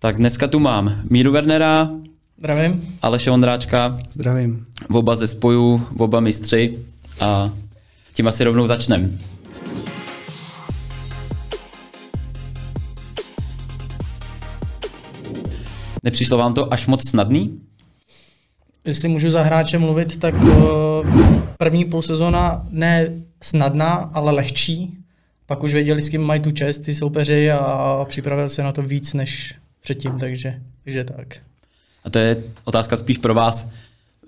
Tak dneska tu mám Míru Wernera, Zdravím. Aleše Ondráčka, Zdravím. oba ze spoju, oba mistři a tím asi rovnou začneme. Nepřišlo vám to až moc snadný? Jestli můžu za hráče mluvit, tak o, první půl sezóna ne snadná, ale lehčí. Pak už věděli, s kým mají tu čest ty soupeři a připravil se na to víc než předtím, takže, takže tak. A to je otázka spíš pro vás.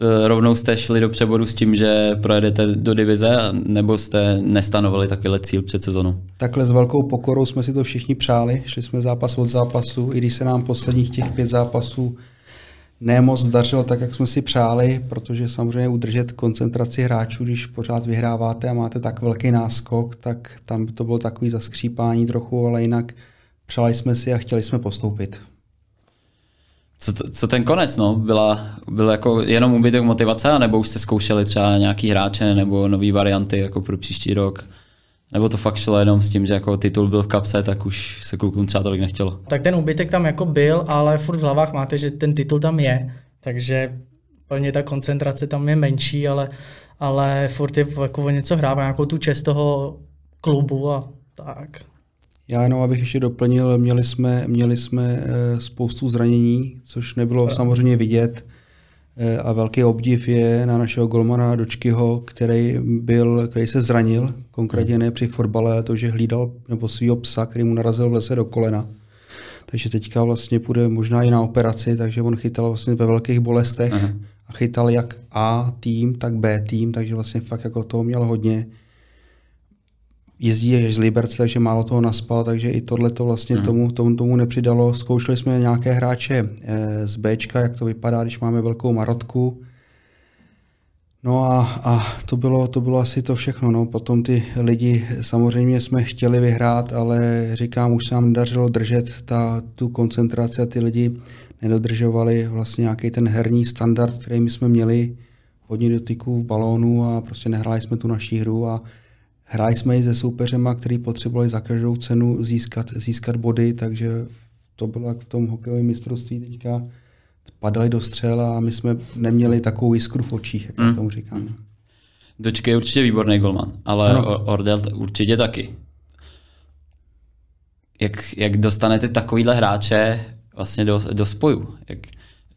E, Rovnou jste šli do přeboru s tím, že projedete do divize, nebo jste nestanovili takovýhle cíl před sezónou? Takhle s velkou pokorou jsme si to všichni přáli. Šli jsme zápas od zápasu, i když se nám posledních těch pět zápasů nemoc dařilo tak, jak jsme si přáli, protože samozřejmě udržet koncentraci hráčů, když pořád vyhráváte a máte tak velký náskok, tak tam to bylo takový zaskřípání trochu, ale jinak přáli jsme si a chtěli jsme postoupit. Co, co ten konec, no? Byla, byl jako jenom úbytek motivace, nebo už jste zkoušeli třeba nějaký hráče nebo nové varianty jako pro příští rok? Nebo to fakt šlo jenom s tím, že jako titul byl v kapse, tak už se klukům třeba tolik nechtělo? Tak ten úbytek tam jako byl, ale furt v hlavách máte, že ten titul tam je, takže plně ta koncentrace tam je menší, ale, ale furt je jako o něco hrává, nějakou tu čest toho klubu a tak. Já jenom, abych ještě doplnil, měli jsme, měli jsme eh, spoustu zranění, což nebylo samozřejmě vidět. Eh, A velký obdiv je na našeho golmana Dočkyho, který, byl, který se zranil, konkrétně ne při fotbale, ale to, že hlídal nebo svého psa, který mu narazil v lese do kolena. Takže teďka vlastně půjde možná i na operaci, takže on chytal vlastně ve velkých bolestech Aha. a chytal jak A tým, tak B tým, takže vlastně fakt jako toho měl hodně jezdí až z Liberce, takže málo toho naspal, takže i tohle to vlastně Mhm. tomu, tomu, tomu nepřidalo. Zkoušeli jsme nějaké hráče eh, z Bčka, jak to vypadá, když máme velkou marotku. No a, a to, bylo, to bylo asi to všechno. No. Potom ty lidi, samozřejmě jsme chtěli vyhrát, ale říkám, už se nám dařilo držet ta, tu koncentraci a ty lidi nedodržovali vlastně nějaký ten herní standard, který my jsme měli, hodně dotyků balónů a prostě nehráli jsme tu naší hru a hráli jsme i se soupeřema, který potřebovali za každou cenu získat, získat body, takže to bylo jak v tom hokejovém mistrovství teďka padali do střel a my jsme neměli takovou jiskru v očích, jak já tomu říkám. Dočkej je určitě výborný golman, ale Ano. ano. Ordel určitě taky. Jak, jak dostanete takovýhle hráče vlastně do, do spoju? Jak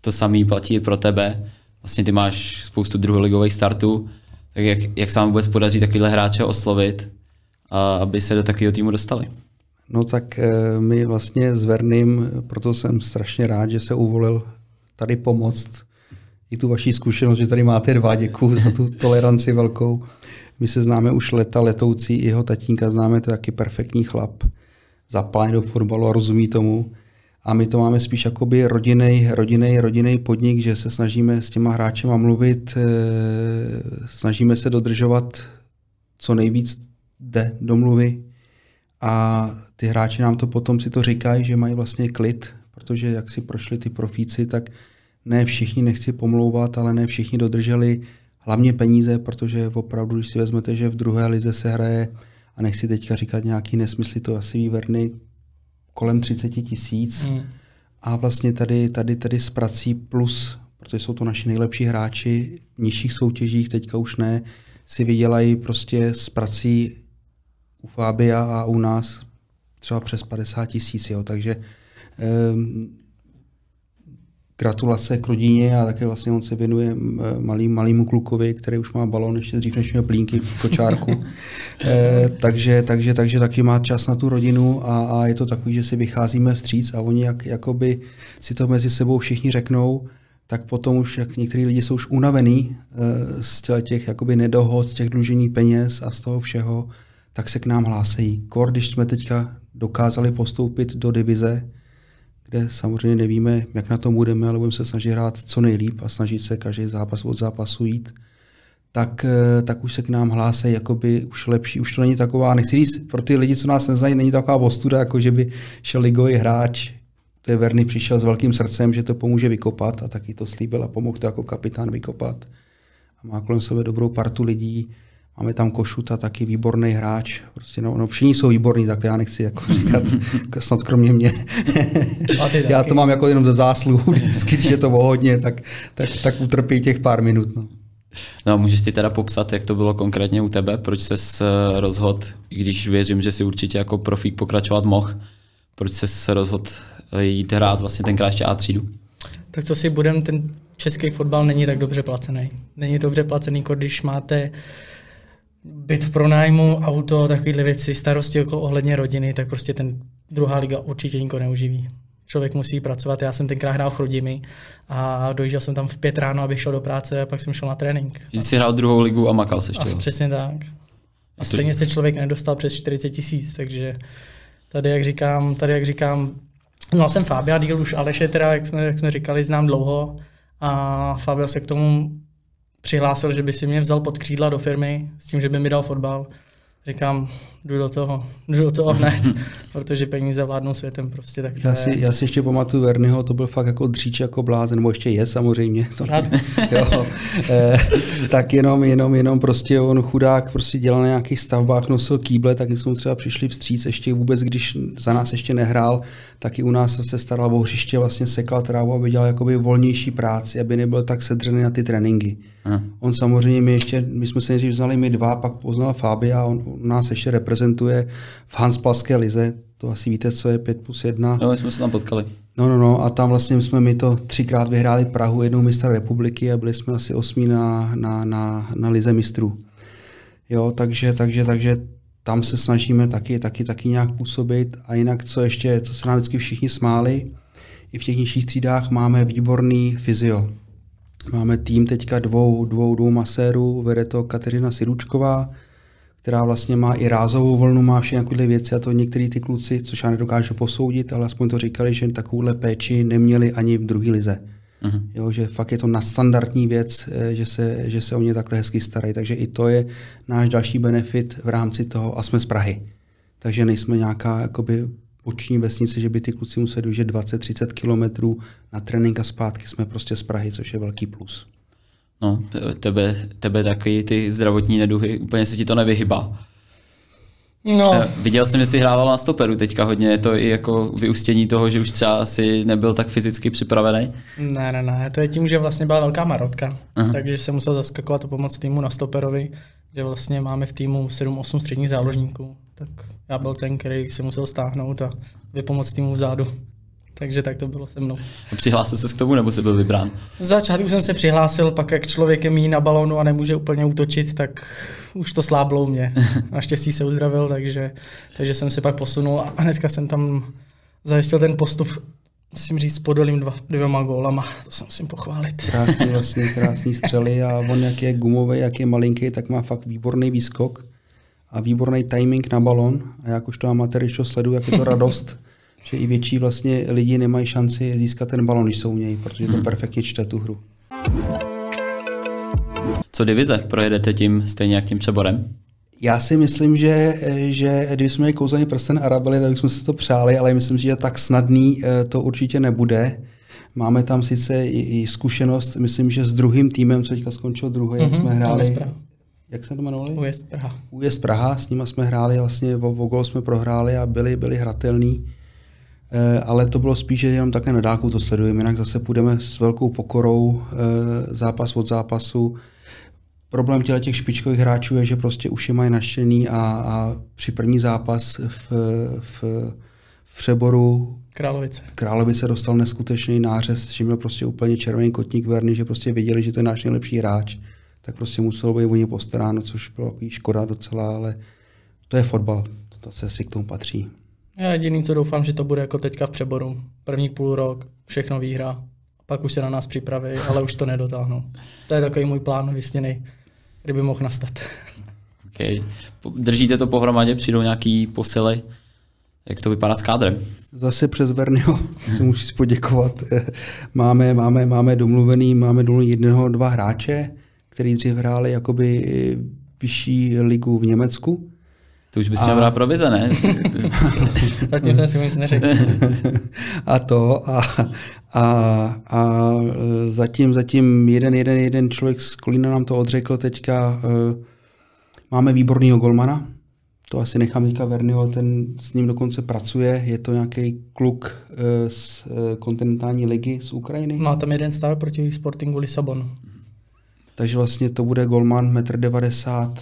to samý platí i pro tebe? Vlastně ty máš spoustu druholigových startů, tak jak, jak se vám vůbec podaří takovýhle hráče oslovit, a aby se do takového týmu dostali? No tak eh, my vlastně s Vernym, proto jsem strašně rád, že se uvolil tady pomoct. I tu vaší zkušenost, že tady máte dva, děkuji za tu toleranci velkou. My se známe už leta letoucí, jeho tatínka známe, to je taky perfektní chlap. Zapálení do fotbalu a rozumí tomu. A my to máme spíš jakoby rodinej, rodinej, rodinej podnik, že se snažíme s těma hráčema mluvit, eh, snažíme se dodržovat co nejvíc jde domluvy a ty hráči nám to potom si to říkají, že mají vlastně klid, protože jak si prošli ty profíci, tak ne všichni, nechci pomlouvat, ale ne všichni dodrželi hlavně peníze, protože opravdu, když si vezmete, že v druhé lize se hraje, a nechci teďka říkat nějaký nesmysly, to asi ví Verny, kolem 30 tisíc, Mm. a vlastně tady, tady, tady s prací plus, protože jsou to naši nejlepší hráči v nižších soutěžích, teďka už ne, si vydělají prostě s prací u Fabia a u nás třeba přes 50 tisíc, jo, takže um, gratulace k rodině a také vlastně on se věnuje malý, malýmu klukovi, který už má balón ještě dřív, než měl plínky v kočárku. e, takže, takže, takže taky má čas na tu rodinu a, a je to takový, že si vycházíme vstříc a oni jak, jakoby si to mezi sebou všichni řeknou, tak potom už, jak některý lidi jsou už unavený e, z těch, těch jakoby nedohod, z těch dlužení peněz a z toho všeho, tak se k nám hlásejí. Kor, když jsme teďka dokázali postoupit do divize, kde samozřejmě nevíme, jak na tom budeme, ale budeme se snažit hrát co nejlíp a snažit se každý zápas od zápasu jít, tak, eh, tak už se k nám hlásí jakoby už lepší. Už to není taková, nechci říct, pro ty lidi, co nás neznají, není taková ostuda, jako že by šel ligový hráč, to je Verny přišel s velkým srdcem, že to pomůže vykopat a taky to slíbil a pomohl to jako kapitán vykopat. A má kolem sebe dobrou partu lidí. Máme tam Košuta, taky výborný hráč. Prostě no, no všichni jsou výborní, tak já nechci jako říkat, snad kromě mě. já to mám jako jenom ze zásluhu, vždycky, když je to vohodně, tak, tak, tak utrpí těch pár minut. No. No můžeš ti teda popsat, jak to bylo konkrétně u tebe, proč se rozhodl, i když věřím, že si určitě jako profík pokračovat mohl, proč se rozhodl jít hrát vlastně tenkrát ještě A třídu? Tak co si budem, ten český fotbal není tak dobře placený. Není dobře placený, když máte byt v pronájmu, auto, takovéhle věci, starosti jako ohledně rodiny, tak prostě ten druhá liga určitě nikoho neuživí. Člověk musí pracovat. Já jsem tenkrát hrál v Chrudimi a dojížděl jsem tam v pět ráno, abych šel do práce a pak jsem šel na trénink. Že jsi hrál druhou ligu a makal se ještě. Přesně tak. A stejně se člověk nedostal přes 40 tisíc, takže tady, jak říkám, tady, jak říkám, znal jsem Fabia díl už Aleše, teda, jak jsme, jak jsme říkali, znám dlouho a Fabio se k tomu přihlásil, že by si mě vzal pod křídla do firmy s tím, že by mi dal fotbal. Říkám, jdu do toho, jdu do toho hned, protože peníze vládnou světem prostě. Tak já, si, já si ještě pamatuju Vernyho, to byl fakt jako dříč jako blázen, nebo ještě je samozřejmě. To, jo, eh, tak jenom, jenom, jenom prostě on chudák prostě dělal na nějakých stavbách, nosil kýble, tak jsme třeba přišli vstříc ještě vůbec, když za nás ještě nehrál, tak i u nás se staral o hřiště, vlastně sekal trávu, aby dělal jakoby volnější práci, aby nebyl tak sedřený na ty tréninky. Hmm. On samozřejmě, my ještě, my jsme se nejdřív znali my dva, pak poznal Fabia, on nás ještě reprezentuje v Hanspalské lize, to asi víte, co je 5 plus 1. No, my jsme se tam potkali. No, no, no, a tam vlastně jsme my to třikrát vyhráli Prahu, jednou mistra republiky a byli jsme asi osmí na, na, na, na lize mistrů. Jo, takže, takže, takže tam se snažíme taky, taky, taky nějak působit a jinak, co ještě, co se nám vždycky všichni smáli, i v těch nižších třídách máme výborný fyzio. Máme tým teďka dvou, dvou, dvou masérů, vede to Kateřina Siručková, která vlastně má i rázovou vlnu, má všechny věci a to některý ty kluci, což já nedokážu posoudit, ale aspoň to říkali, že takovouhle péči neměli ani v druhé lize. Uh-huh. Jo, že fakt je to nadstandardní věc, eh, že se, že se o ně takhle hezky starají. Takže i to je náš další benefit v rámci toho a jsme z Prahy. Takže nejsme nějaká jakoby oční vesnice, že by ty kluci museli dojíždět 20-30 kilometrů na trénink a zpátky jsme prostě z Prahy, což je velký plus. No, tebe, tebe taky ty zdravotní neduhy, úplně se ti to nevyhybá. No. Eh, viděl jsem, že jsi hrával na stoperu teďka hodně, je to i jako vyústění toho, že už třeba asi nebyl tak fyzicky připravený? Ne, ne, ne, to je tím, že vlastně byla velká marotka, Aha. takže jsem musel zaskakovat a pomoct týmu na stoperovi, kde vlastně máme v týmu 7-8 středních záložníků, tak já byl ten, který se musel stáhnout a vypomoct týmu vzadu. Takže tak to bylo se mnou. Přihlásil se k tomu, nebo jsi byl vybrán? Z začátku jsem se přihlásil, pak jak člověk je mý na balónu a nemůže úplně útočit, tak už to sláblo mě. Naštěstí se uzdravil, takže, takže jsem se pak posunul a hnedka jsem tam zajistil ten postup musím říct, s Podolím dva, dvěma gólama, to se musím pochválit. Krásný vlastně, krásný střely a on jak je gumový, jak je malinký, tak má fakt výborný výskok a výborný timing na balon a jak už to amatér, když to sleduju, jak je to radost, že i větší vlastně lidi nemají šanci získat ten balon, když jsou u něj, protože to hmm. perfektně čte tu hru. Co divize? Projedete tím stejně jak tím přeborem? Já si myslím, že, že když jsme měli kouzelný prsten Arabely, tak jsme si to přáli, ale myslím si, že tak snadný eh, to určitě nebude. Máme tam sice i, i zkušenost, myslím, že s druhým týmem, co teďka skončil druhý, mm-hmm, jak jsme hráli. Jak se to jmenovali? Ujezd Praha. Ujezd Praha, s nimi jsme hráli, vlastně o, o gol jsme prohráli a byli, byli hratelní. Eh, ale to bylo spíš, že jenom takhle na dálku to sledujeme, jinak zase půjdeme s velkou pokorou eh, zápas od zápasu. Problém těle těch špičkových hráčů je, že prostě už je mají naštěný a, a při první zápas v, v, v přeboru Královice. Královice dostal neskutečný nářez, že měl prostě úplně červený kotník verny, že prostě viděli, že to je náš nejlepší hráč, tak prostě muselo být o ně postaráno, což bylo škoda docela, ale to je fotbal, to se si k tomu patří. Já jediný, co doufám, že to bude jako teďka v přeboru. První půl rok, všechno výhra, pak už se na nás připraví, ale už to nedotáhnu. To je takový můj plán vysněný, kdyby mohl nastat. Okay. Držíte to pohromadě, přijdou nějaký posily? Jak to vypadá s kádrem? Zase přes Verniho si musím poděkovat. Máme, máme, máme domluvený, máme domluvený jednoho, dva hráče, který dřív hráli jakoby vyšší ligu v Německu to už bys měl brát provize, ne? Zatím jsem si nic neřekl. a to a, a, a zatím, zatím jeden, jeden, jeden člověk z Kolína nám to odřekl teďka. Eh, Máme výborného golmana, to asi nechám teďka Vernio, ten s ním dokonce pracuje, je to nějaký kluk eh, z eh, kontinentální ligy z Ukrajiny. Má tam jeden stav proti Sportingu Lisabonu. Takže vlastně to bude golman 1,90 m.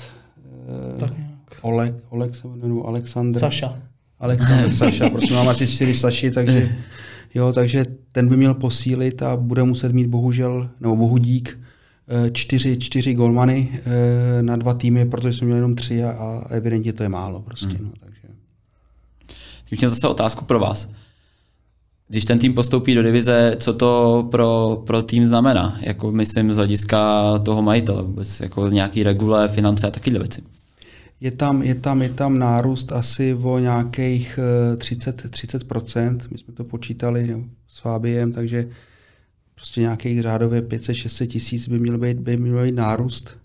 Tak. Oleg, Oleg se jmenuje, Alexandr. Saša. Alexandr Saša, prostě mám asi čtyři Saši, takže, jo, takže ten by měl posílit a bude muset mít bohužel, nebo bohudík, eh, čtyři, čtyři golmany eh, na dva týmy, protože jsme měli jenom tři a, a evidentně to je málo prostě. No, takže. Teď měl zase otázku pro vás. Když ten tým postoupí do divize, co to pro, pro tým znamená? Jako myslím z hlediska toho majitele, vůbec jako z nějaký regule, finance a takovéhle věci. Je tam, je, tam, je tam nárůst asi o nějakých eh, 30, 30%, my jsme to počítali jo, s Fabiem, takže prostě nějakých řádově 500-600 tisíc by měl být, by měl být nárůst.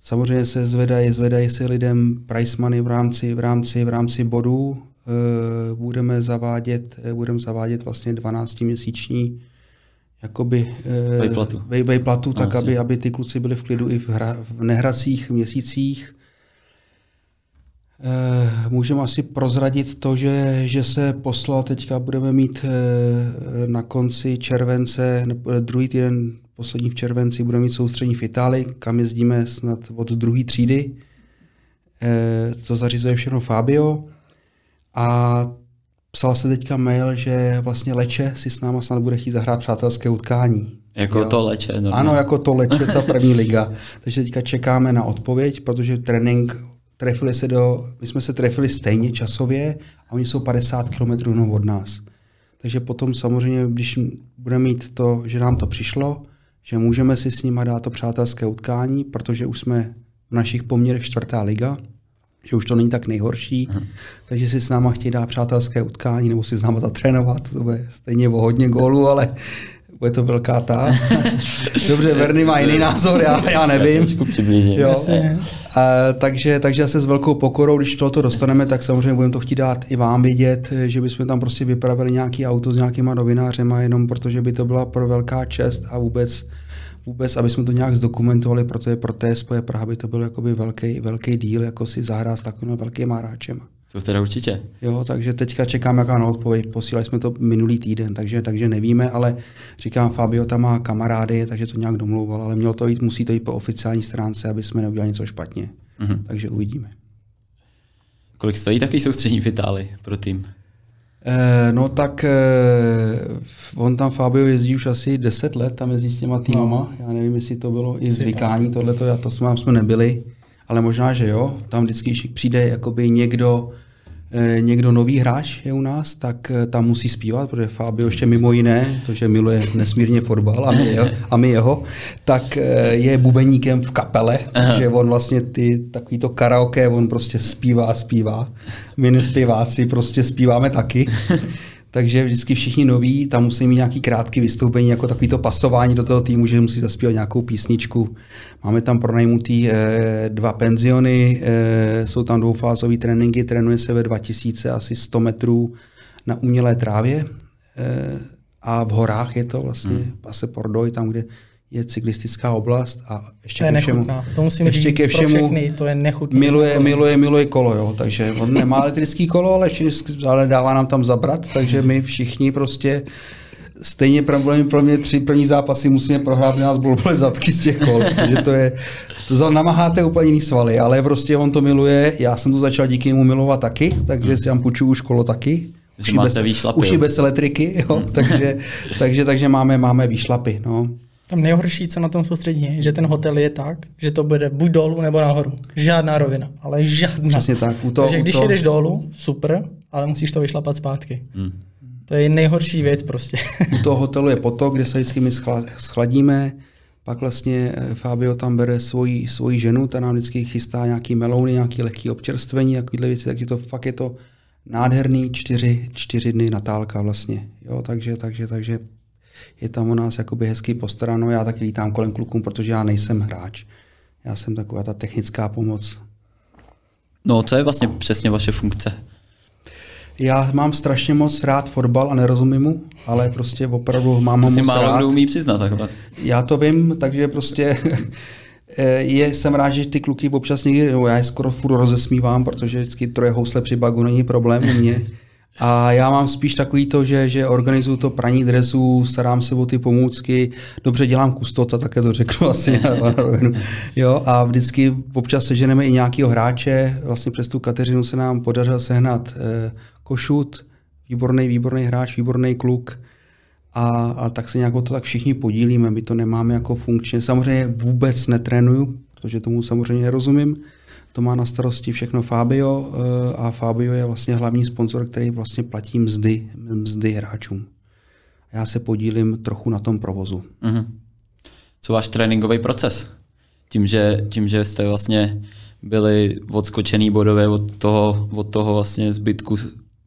Samozřejmě se zvedají, zvedají se lidem price money v rámci, v rámci, v rámci bodů. Eh, Budeme zavádět, eh, budeme zavádět vlastně 12-měsíční jakoby, Vejplatu. vej, vejplatu, tak aby, aby ty kluci byli v klidu i v, hra, v nehracích měsících. Eh, Můžeme asi prozradit to, že, že se poslal teďka, budeme mít eh, na konci července, eh, druhý týden, poslední v červenci, budeme mít soustřední v Itálii, kam jezdíme snad od druhé třídy. To zařizuje všechno Fabio. A psal se teďka mail, že vlastně Leče si s náma snad bude chtít zahrát přátelské utkání. Jako Jo. to leče. normálně. Ano, jako to leče ta první liga. Takže teďka čekáme na odpověď, protože trénink trefili se do, my jsme se trefili stejně časově a oni jsou 50 km od nás. Takže potom samozřejmě, když budeme mít to, že nám to přišlo, že můžeme si s nimi dát to přátelské utkání, protože už jsme v našich poměrech čtvrtá liga, že už to není tak nejhorší, Aha. takže si s náma chtějí dát přátelské utkání nebo si s náma zatrénovat, to bude stejně o hodně gólů, ale bude to velká ta. Dobře, Verny má jiný názor, já, já nevím. Přiblížím. Jo. Jasně. A, takže, takže asi s velkou pokorou, když tohoto dostaneme, tak samozřejmě budeme to chtít dát i vám vědět, že bychom tam prostě vypravili nějaký auto s nějakýma novinářema, jenom protože by to byla pro velká čest a vůbec, vůbec aby jsme to nějak zdokumentovali, protože pro TSP Praha by to byl jakoby velký, velký díl, jako si zahrát s takovými velkými hráčem. To teda určitě. Jo, takže teďka čekám, jaká na odpověď. Posílali jsme to minulý týden, takže, takže nevíme, ale říkám, Fabio tam má kamarády, takže to nějak domlouval, ale mělo to jít, musí to jít po oficiální stránce, aby jsme neudělali něco špatně. Mhm. Takže uvidíme. Kolik stojí takový soustřední v Itálii pro tým? Eh, no tak eh, on tam Fabio jezdí už asi 10 let, tam jezdí s těma týmama. Já nevím, jestli to bylo i zvykání, tohleto, já to jsme, jsme nebyli, ale možná, že jo. Tam vždycky, když přijde jakoby někdo, eh, někdo nový hráč je u nás, tak eh, tam musí zpívat, protože Fabio ještě mimo jiné, to, že miluje nesmírně fotbal a my, jeho, a my jeho, tak eh, je bubeníkem v kapele, takže on vlastně ty takový to karaoke, on prostě zpívá, zpívá. My nespěváci prostě zpíváme taky. Takže vždycky všichni noví tam musí mít nějaký krátký vystoupení, jako takový to pasování do toho týmu, že musí zaspívat nějakou písničku. Máme tam pronajmutý eh, dva penziony, eh, jsou tam dvoufázové tréninky, trénuje se ve 2000 asi 100 metrů na umělé trávě eh, a v horách je to vlastně hmm. Pase Pordoj, tam, kde je cyklistická oblast a ještě To je ke všemu, nechutná. To musím ještě říct ke všemu všechny, to je nechutný. miluje, miluje, miluje kolo, jo, takže on nemá elektrický kolo, ale, všichni, ale dává nám tam zabrat, takže my všichni prostě stejně problémy pro mě tři první zápasy musíme prohrát, aby nás bolely zadky z těch kol, takže to je, to za namaháte úplně jiný svaly, ale prostě on to miluje, já jsem to začal díky němu milovat taky, takže si tam půjčuju už kolo taky. Že máte výšlapy, už i bez elektriky, jo, takže, takže, takže máme, máme výšlapy, no. Tam nejhorší, co na tom soustředí, je, že ten hotel je tak, že to bude buď dolů nebo nahoru. Žádná rovina, ale žádná. Přesně tak. U toho- Takže u když toho- jedeš dolů, super, ale musíš to vyšlapat zpátky. Hmm. To je nejhorší věc prostě. U toho hotelu je potok, kde se vždycky my schla- schladíme, pak vlastně eh, Fabio tam bere svoji, svoji ženu, ta nám vždycky chystá nějaký melouny, nějaký lehký občerstvení, takovéhle věci, takže to fakt je to nádherný čtyři, čtyři dny Natálka vlastně. Jo, takže, takže, takže je tam u nás jakoby hezky postaráno. Já taky lítám kolem klukům, protože já nejsem hráč. Já jsem taková ta technická pomoc. No, co je vlastně přesně vaše funkce? Já mám strašně moc rád fotbal a nerozumím mu, ale prostě opravdu mám ho moc málo rád. kdo umí přiznat takhle. Já to vím, takže prostě Eh, je, jsem rád, že ty kluky občas někdy, no já je skoro furt rozesmívám, protože vždycky troje housle při bagu není problém u mě. A já mám spíš takový to, že, že organizuju to praní dresů, starám se o ty pomůcky, dobře dělám kustota, také to řeknu asi. jo, a vždycky občas seženeme i nějakého hráče, vlastně přes tu Kateřinu se nám podařilo sehnat eh, Košut, výborný, výborný hráč, výborný kluk, a, a tak se nějak to tak všichni podílíme. My to nemáme jako funkčně. Samozřejmě vůbec netrénuju, protože tomu samozřejmě nerozumím. To má na starosti všechno Fabio eh, a Fabio je vlastně hlavní sponzor, který vlastně platí mzdy, mzdy hráčům. Já se podílím trochu na tom provozu. Mm-hmm. Co váš tréninkový proces? Tím že, tím, že jste vlastně byli odskočený bodové od toho, od toho vlastně zbytku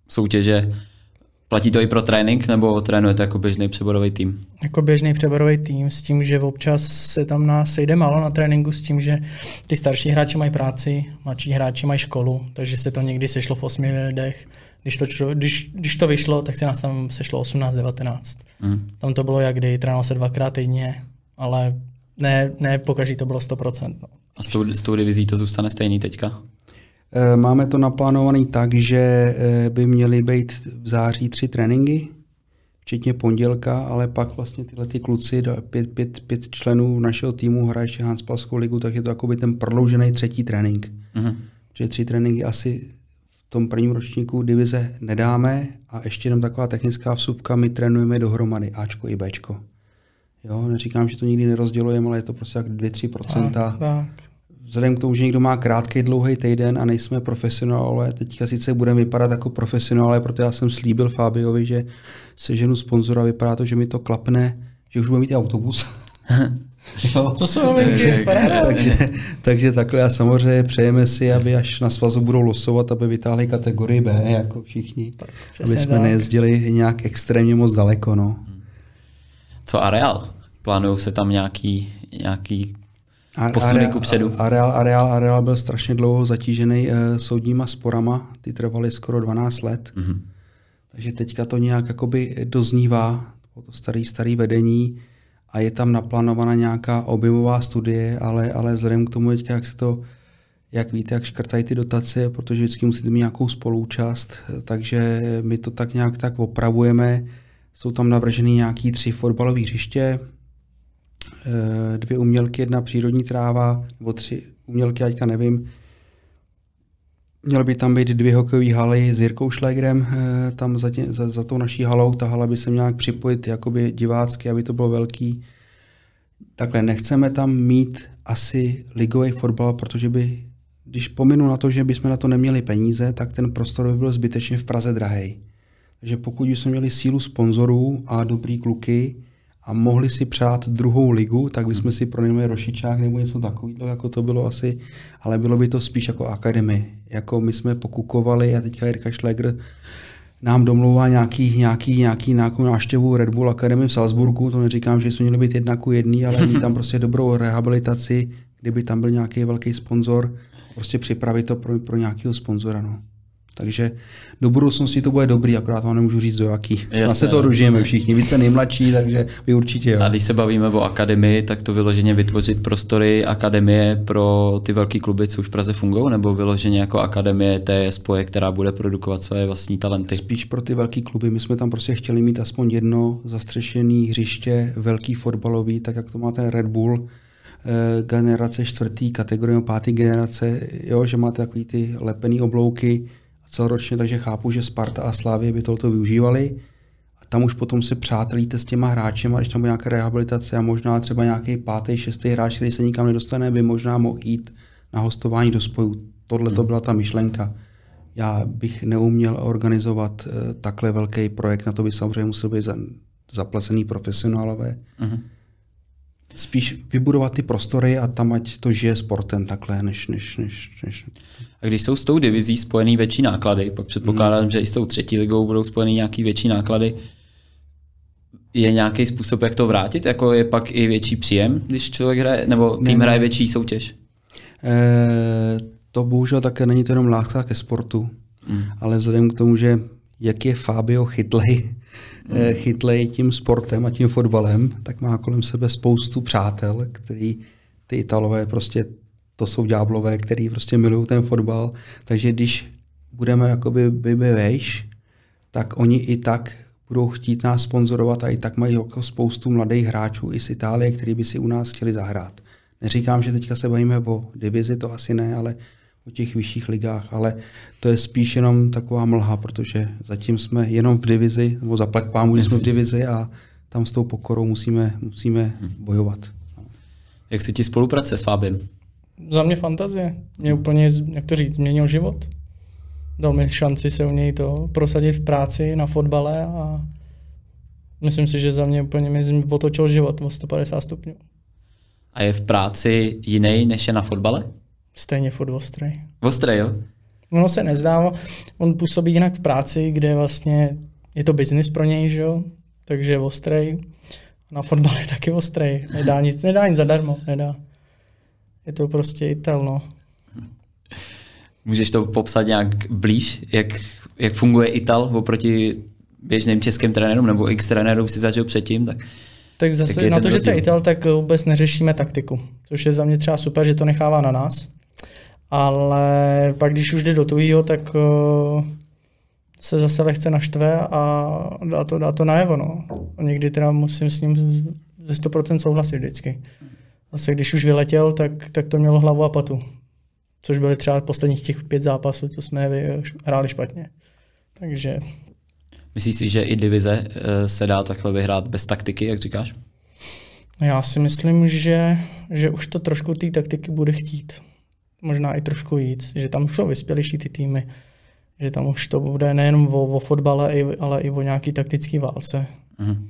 soutěže, Platí to i pro trénink, nebo trénujete jako běžný přeborový tým? Jako běžný přeborový tým s tím, že občas se tam nás sejde málo na tréninku s tím, že ty starší hráči mají práci, mladší hráči mají školu, takže se to někdy sešlo v osmi lidech. Když to, když, když to vyšlo, tak se nás tam sešlo 18-19. Mm. Tam to bylo jak kdy, trénoval se dvakrát týdně, ale ne, ne pokaždé to bylo 100%. No. A s tou, s tou divizí to zůstane stejný teďka? Eh, máme to naplánované tak, že eh, by měly být v září tři tréninky, včetně pondělka, ale pak vlastně tyhle ty kluci, pět, pět, pět členů našeho týmu hraje ještě Hanspalskou ligu, tak je to jako by ten prodloužený třetí trénink. Že tři tréninky asi v tom prvním ročníku divize nedáme a ještě jenom taková technická vsuvka, my trénujeme dohromady Ačko i Bčko. Jo, neříkám, že to nikdy nerozdělujeme, ale je to prostě jak 2-3%. Tak, tak vzhledem k tomu, že někdo má krátký, dlouhý týden a nejsme profesionálové, teďka sice budeme vypadat jako profesionálové, protože já jsem slíbil Fabiovi, že se ženu sponzora, vypadá to, že mi to klapne, že už bude mít autobus. jo. To jsou novinky, takže, takže takhle a samozřejmě přejeme si, aby až na svazu budou losovat, aby vytáhli kategorii B, jako všichni. Tak, aby jsme tak. nejezdili nějak extrémně moc daleko. No. Co areál? Plánují se tam nějaký, nějaký posuny ku předu. Areál, areál, areál byl strašně dlouho zatížený uh, soudníma sporama, ty trvaly skoro 12 let. Mm-hmm. Takže teďka to nějak jakoby doznívá, to starý, starý vedení a je tam naplánovaná nějaká objemová studie, ale, ale vzhledem k tomu teďka, jak se to, jak víte, jak škrtají ty dotace, protože vždycky musíte mít nějakou spolúčast, takže my to tak nějak tak opravujeme. Jsou tam navrženy nějaký tři fotbalové hřiště, Eh, dvě umělky, jedna přírodní tráva, nebo tři umělky, teďka nevím. Měly by tam být dvě hokejové haly s Jirkou Šlegrem, eh, tam za, tě, za, za tou naší halou. Ta hala by se měla připojit jakoby divácky, aby to bylo velký. Takhle nechceme tam mít asi ligový fotbal, protože by, když pominu na to, že bychom na to neměli peníze, tak ten prostor by byl zbytečně v Praze drahý. Takže pokud bychom měli sílu sponzorů a dobrý kluky, a mohli si přát druhou ligu, tak bychom si pronajmuli rošičák nebo něco takového, jako to bylo asi, ale bylo by to spíš jako akademie. Jako my jsme pokukovali a teďka Jirka Schlegr nám domlouvá nějaký, nějaký, nějaký nějakou návštěvu Red Bull Academy v Salzburgu, to neříkám, že jsou měli být jedna ku jedný, ale mít tam prostě dobrou rehabilitaci, kdyby tam byl nějaký velký sponzor, prostě připravit to pro, pro nějakého sponzora. No. Takže do budoucnosti to bude dobrý, akorát vám nemůžu říct do jaký. Jasně, se to no. dožijeme všichni. Vy jste nejmladší, takže vy určitě jo. A když se bavíme o akademii, tak to vyloženě vytvořit prostory akademie pro ty velké kluby, co už v Praze fungují, nebo vyloženě jako akademie té spoje, která bude produkovat své vlastní talenty? Spíš pro ty velké kluby. My jsme tam prostě chtěli mít aspoň jedno zastřešené hřiště, velký fotbalový, tak jak to má ten Red Bull, eh, generace čtvrtý, kategorie pátý generace, jo, že máte takový ty lepený oblouky, celoročně, takže chápu, že Sparta a Slávě by tohoto využívali. A tam už potom se přátelíte s těma hráči, a když tam bude nějaká rehabilitace a možná třeba nějaký pátý, šestý hráč, který se nikam nedostane, by možná mohl jít na hostování do spojů. Tohle to hmm. byla ta myšlenka. Já bych neuměl organizovat uh, takhle velký projekt, na to by samozřejmě musel být za, zaplacený profesionálové. Uh-huh spíš vybudovat ty prostory a tam ať to žije sportem takhle, než, než, než, než... A když jsou s tou divizí spojený větší náklady, pak předpokládám, hmm. že i s tou třetí ligou budou spojený nějaký větší náklady, je nějaký způsob, jak to vrátit? Jako je pak i větší příjem, když člověk hraje, nebo tým ne, hraje větší soutěž? E, to bohužel také není to jenom láska ke sportu, hmm. ale vzhledem k tomu, že jak je Fabio chytlej. Chytlej tím sportem a tím fotbalem, tak má kolem sebe spoustu přátel, který, ty Italové prostě to jsou ďáblové, který prostě milují ten fotbal, takže když budeme jakoby by vejš, tak oni i tak budou chtít nás sponzorovat a i tak mají jako spoustu mladých hráčů i z Itálie, kteří by si u nás chtěli zahrát. Neříkám, že teďka se bavíme o divizi, to asi ne, ale o těch vyšších ligách, ale to je spíš jenom taková mlha, protože zatím jsme jenom v divizi, nebo zaplať pámu, že jsme v divizi a tam s tou pokorou musíme, musíme bojovat. Jak si ti spolupracuje s Fábem? Za mě fantazie. Mě úplně, jak to říct, změnil život. Dal mi šanci se u něj to prosadit v práci, na fotbale a myslím si, že za mě úplně mi otočil život o 150 stupňů. A je v práci jiný, než je na fotbale? Stejně furt ostrý. Ostrý, jo? Ono se nezdá, on působí jinak v práci, kde vlastně je to biznis pro něj, že jo? takže je ostrý. Na fotbale je taky ostrý. Nedá nic, nedá nic zadarmo, nedá. Je to prostě Ital, no. Můžeš to popsat nějak blíž, jak, jak funguje Ital oproti běžným českým trenérům nebo x trenérům si zažil předtím, tak tak zase na to, že to je Ital, tak vůbec neřešíme taktiku, což je za mě třeba super, že to nechává na nás. Ale pak, když už jde do tuhýho, tak uh, se zase lehce naštve a dá to, dá to najevo. No. A někdy teda musím s ním ze 100% souhlasit vždycky. Zase když už vyletěl, tak, tak to mělo hlavu a patu. Což byly třeba posledních těch pět zápasů, co jsme hráli špatně. Takže Myslíš si, že i divize eh, se dá takhle vyhrát bez taktiky, jak říkáš? Já si myslím, že, že už to trošku té taktiky bude chtít. Možná i trošku víc, že tam už jsou vyspělejší ty týmy, že tam už to bude nejenom o, o fotbale, ale i o nějaký taktický válce. Mhm.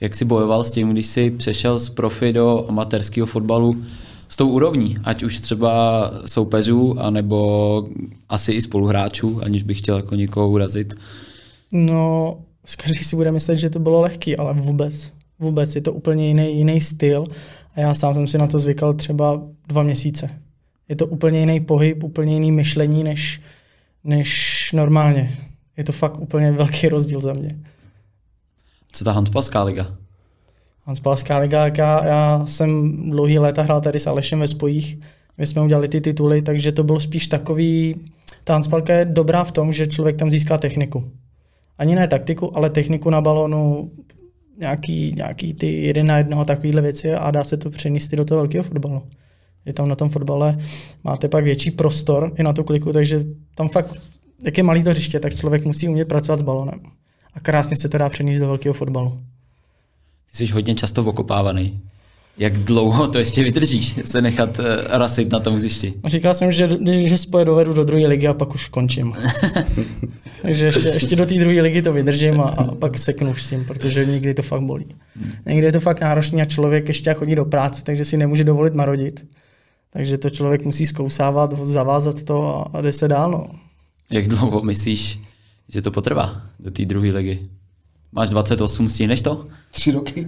Jak jsi bojoval s tím, když jsi přešel z profi do amatérského fotbalu s tou úrovní, ať už třeba soupeřů, anebo asi i spoluhráčů, aniž bych chtěl jako někoho urazit? No, každý si bude myslet, že to bylo lehký, ale vůbec. Vůbec. Je to úplně jiný, jiný styl a já sám jsem si na to zvykal třeba dva měsíce. Je to úplně jiný pohyb, úplně jiný myšlení než, než normálně. Je to fakt úplně velký rozdíl za mě. Co ta Hanspalská liga? Hanspalská liga, já, já jsem dlouhý léta hrál tady s Alešem ve spojích. My jsme udělali ty tituly, takže to bylo spíš takový... Ta Hanspalka je dobrá v tom, že člověk tam získá techniku ani ne taktiku, ale techniku na balonu, nějaký, nějaký ty jeden na jednoho takovýhle věci a dá se to přenést do toho velkého fotbalu. Je tam na tom fotbale máte pak větší prostor i na tu kliku, takže tam fakt, jak je malý to hřiště, tak člověk musí umět pracovat s balonem. A krásně se to dá přenést do velkého fotbalu. Ty jsi hodně často okopávaný jak dlouho to ještě vydržíš, se nechat uh, rasit na tom hřišti? Říkal jsem, že, že spoje dovedu do druhé ligy a pak už končím. Takže ještě, ještě do té druhé ligy to vydržím a, a pak seknu s tím, protože někdy to fakt bolí. Někdy je to fakt náročný a člověk ještě chodí do práce, takže si nemůže dovolit marodit. Takže to člověk musí zkousávat, zavázat to a, jde se dál. No. Jak dlouho myslíš, že to potrvá do té druhé ligy? Máš 28, stihneš to? Tři roky.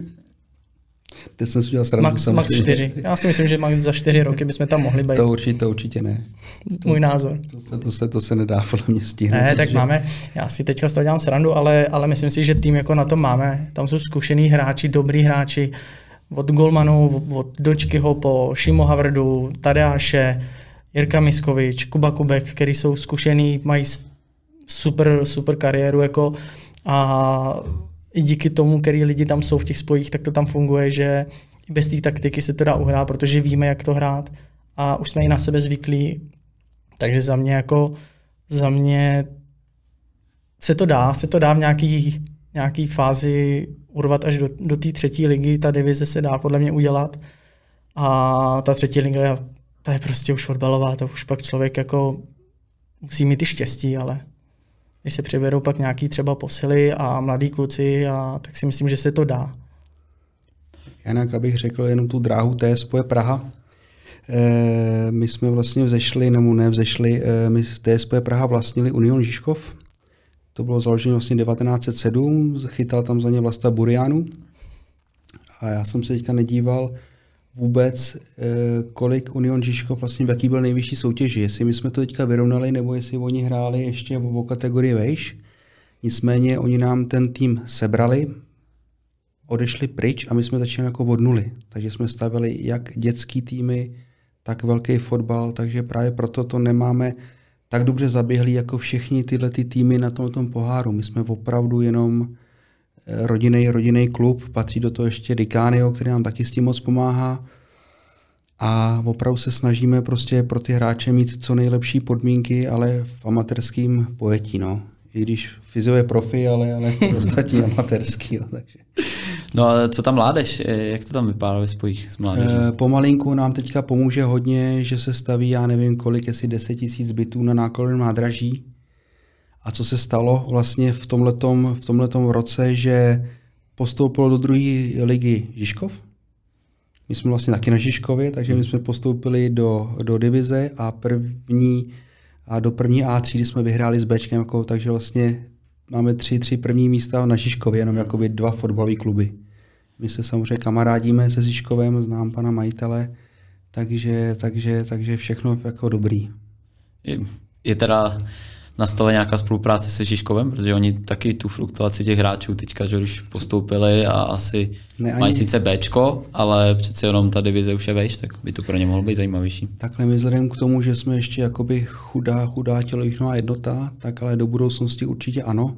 Teď jsem si udělal srandu. Max, max čtyři. Já si myslím, že max za čtyři roky bychom tam mohli být. To určitě, to určitě ne. Můj názor. To se, to se, to se nedá podle mě stihnout. Ne, tak máme, já si teďka z toho dělám srandu, ale, ale myslím si, že tým jako na to máme. Tam jsou zkušený hráči, dobrý hráči, od Golmanu, od Dočkyho po Šimo Havrdu, Tadeáše, Jirka Miskovič, Kuba Kubek, který jsou zkušený, mají super, super kariéru jako a i díky tomu, který lidi tam jsou v těch spojích, tak to tam funguje, že bez té taktiky se to dá uhrát, protože víme, jak to hrát a už jsme i na sebe zvyklí. Takže za mě jako, za mě se to dá, se to dá v nějaký, nějaký fázi urvat až do, do té třetí ligy, ta divize se dá podle mě udělat a ta třetí liga, ta je prostě už fotbalová, to už pak člověk jako musí mít i štěstí, ale když se přivedou pak nějaký třeba posily a mladí kluci, a, tak si myslím, že se to dá. Jinak, abych řekl jenom tu dráhu té spoje Praha. E, my jsme vlastně vzešli, nebo ne vzešli, e, my TSP Praha vlastnili Union Žižkov. To bylo založeno vlastně 1907, chytal tam za ně Vlasta Burianu. A já jsem se teďka nedíval, vůbec, eh, kolik Union Žižkov vlastně v jaký byl nejvyšší soutěži. Jestli my jsme to teďka vyrovnali, nebo jestli oni hráli ještě o kategorii vejš. Nicméně oni nám ten tým sebrali. odešli pryč a my jsme začali jako od nuly. Takže jsme stavili jak dětský týmy, tak velký fotbal, takže právě proto to nemáme tak dobře zaběhlý jako všichni tyhle ty týmy na tom, tom poháru. My jsme opravdu jenom rodinný, rodinný klub, patří do toho ještě Dikánio, který nám taky s tím moc pomáhá. A opravdu se snažíme prostě pro ty hráče mít co nejlepší podmínky, ale v amatérském pojetí. No. I když fyzio je profi, ale, ale ostatní amatérský. Jo, takže. No a co tam mládež? Jak to tam vypadá ve spojích s mládeží? E, pomalinku nám teďka pomůže hodně, že se staví, já nevím kolik, jestli 10 tisíc bytů na nákladném nádraží. A co se stalo vlastně v tomhletom, v tomhletom roce, že postoupil do druhé ligy Žižkov. My jsme vlastně taky na Žižkově, takže my jsme postoupili do, do divize a první a do první A3 jsme vyhráli s Bčkem, jako, takže vlastně máme tři, tři první místa na Žižkově, jenom jako dva fotbalové kluby. My se samozřejmě kamarádíme se Žižkovem, znám pana majitele, takže, takže, takže všechno jako dobrý. Je, je teda na stole nějaká spolupráce se Žižkovem, protože oni taky tu fluktuaci těch hráčů teďka, že už postoupili a asi ne, ani... mají sice Bčko, ale přece jenom ta divize už je vejš, tak by to pro ně mohlo být zajímavější. Takhle my vzhledem k tomu, že jsme ještě jakoby chudá, chudá tělovýchnová jednota, tak ale do budoucnosti určitě ano,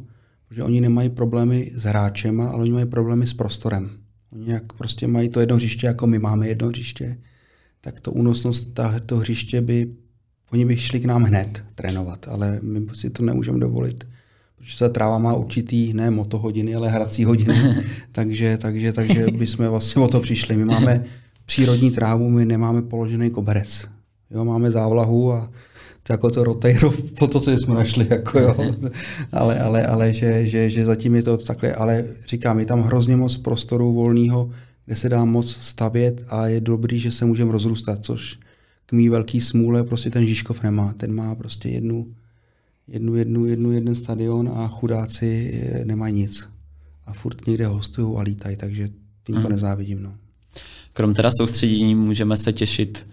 protože oni nemají problémy s hráčem, ale oni mají problémy s prostorem. Oni jak prostě mají to jedno hřiště, jako my máme jedno hřiště, tak to únosnost to hřiště by Oni by šli k nám hned trénovat, ale my si to nemůžeme dovolit, protože ta tráva má určitý, ne motohodiny, ale hrací hodiny. takže, takže, takže bychom vlastně o to přišli. My máme přírodní trávu, my nemáme položený koberec. Jo, máme závlahu a to jako to Roteiro, po to, co jsme našli, jako jo. ale, ale, ale že, že, že, zatím je to takhle, ale říkám, je tam hrozně moc prostoru volného, kde se dá moc stavět a je dobrý, že se můžeme rozrůstat, což k mý velký smůle prostě ten Žižkov nemá. Ten má prostě jednu, jednu, jednu, jednu, jeden stadion a chudáci eh, nemají nic. A furt někde hostují a lítají, takže tím to mm. nezávidím. No. Krom teda soustředění můžeme se těšit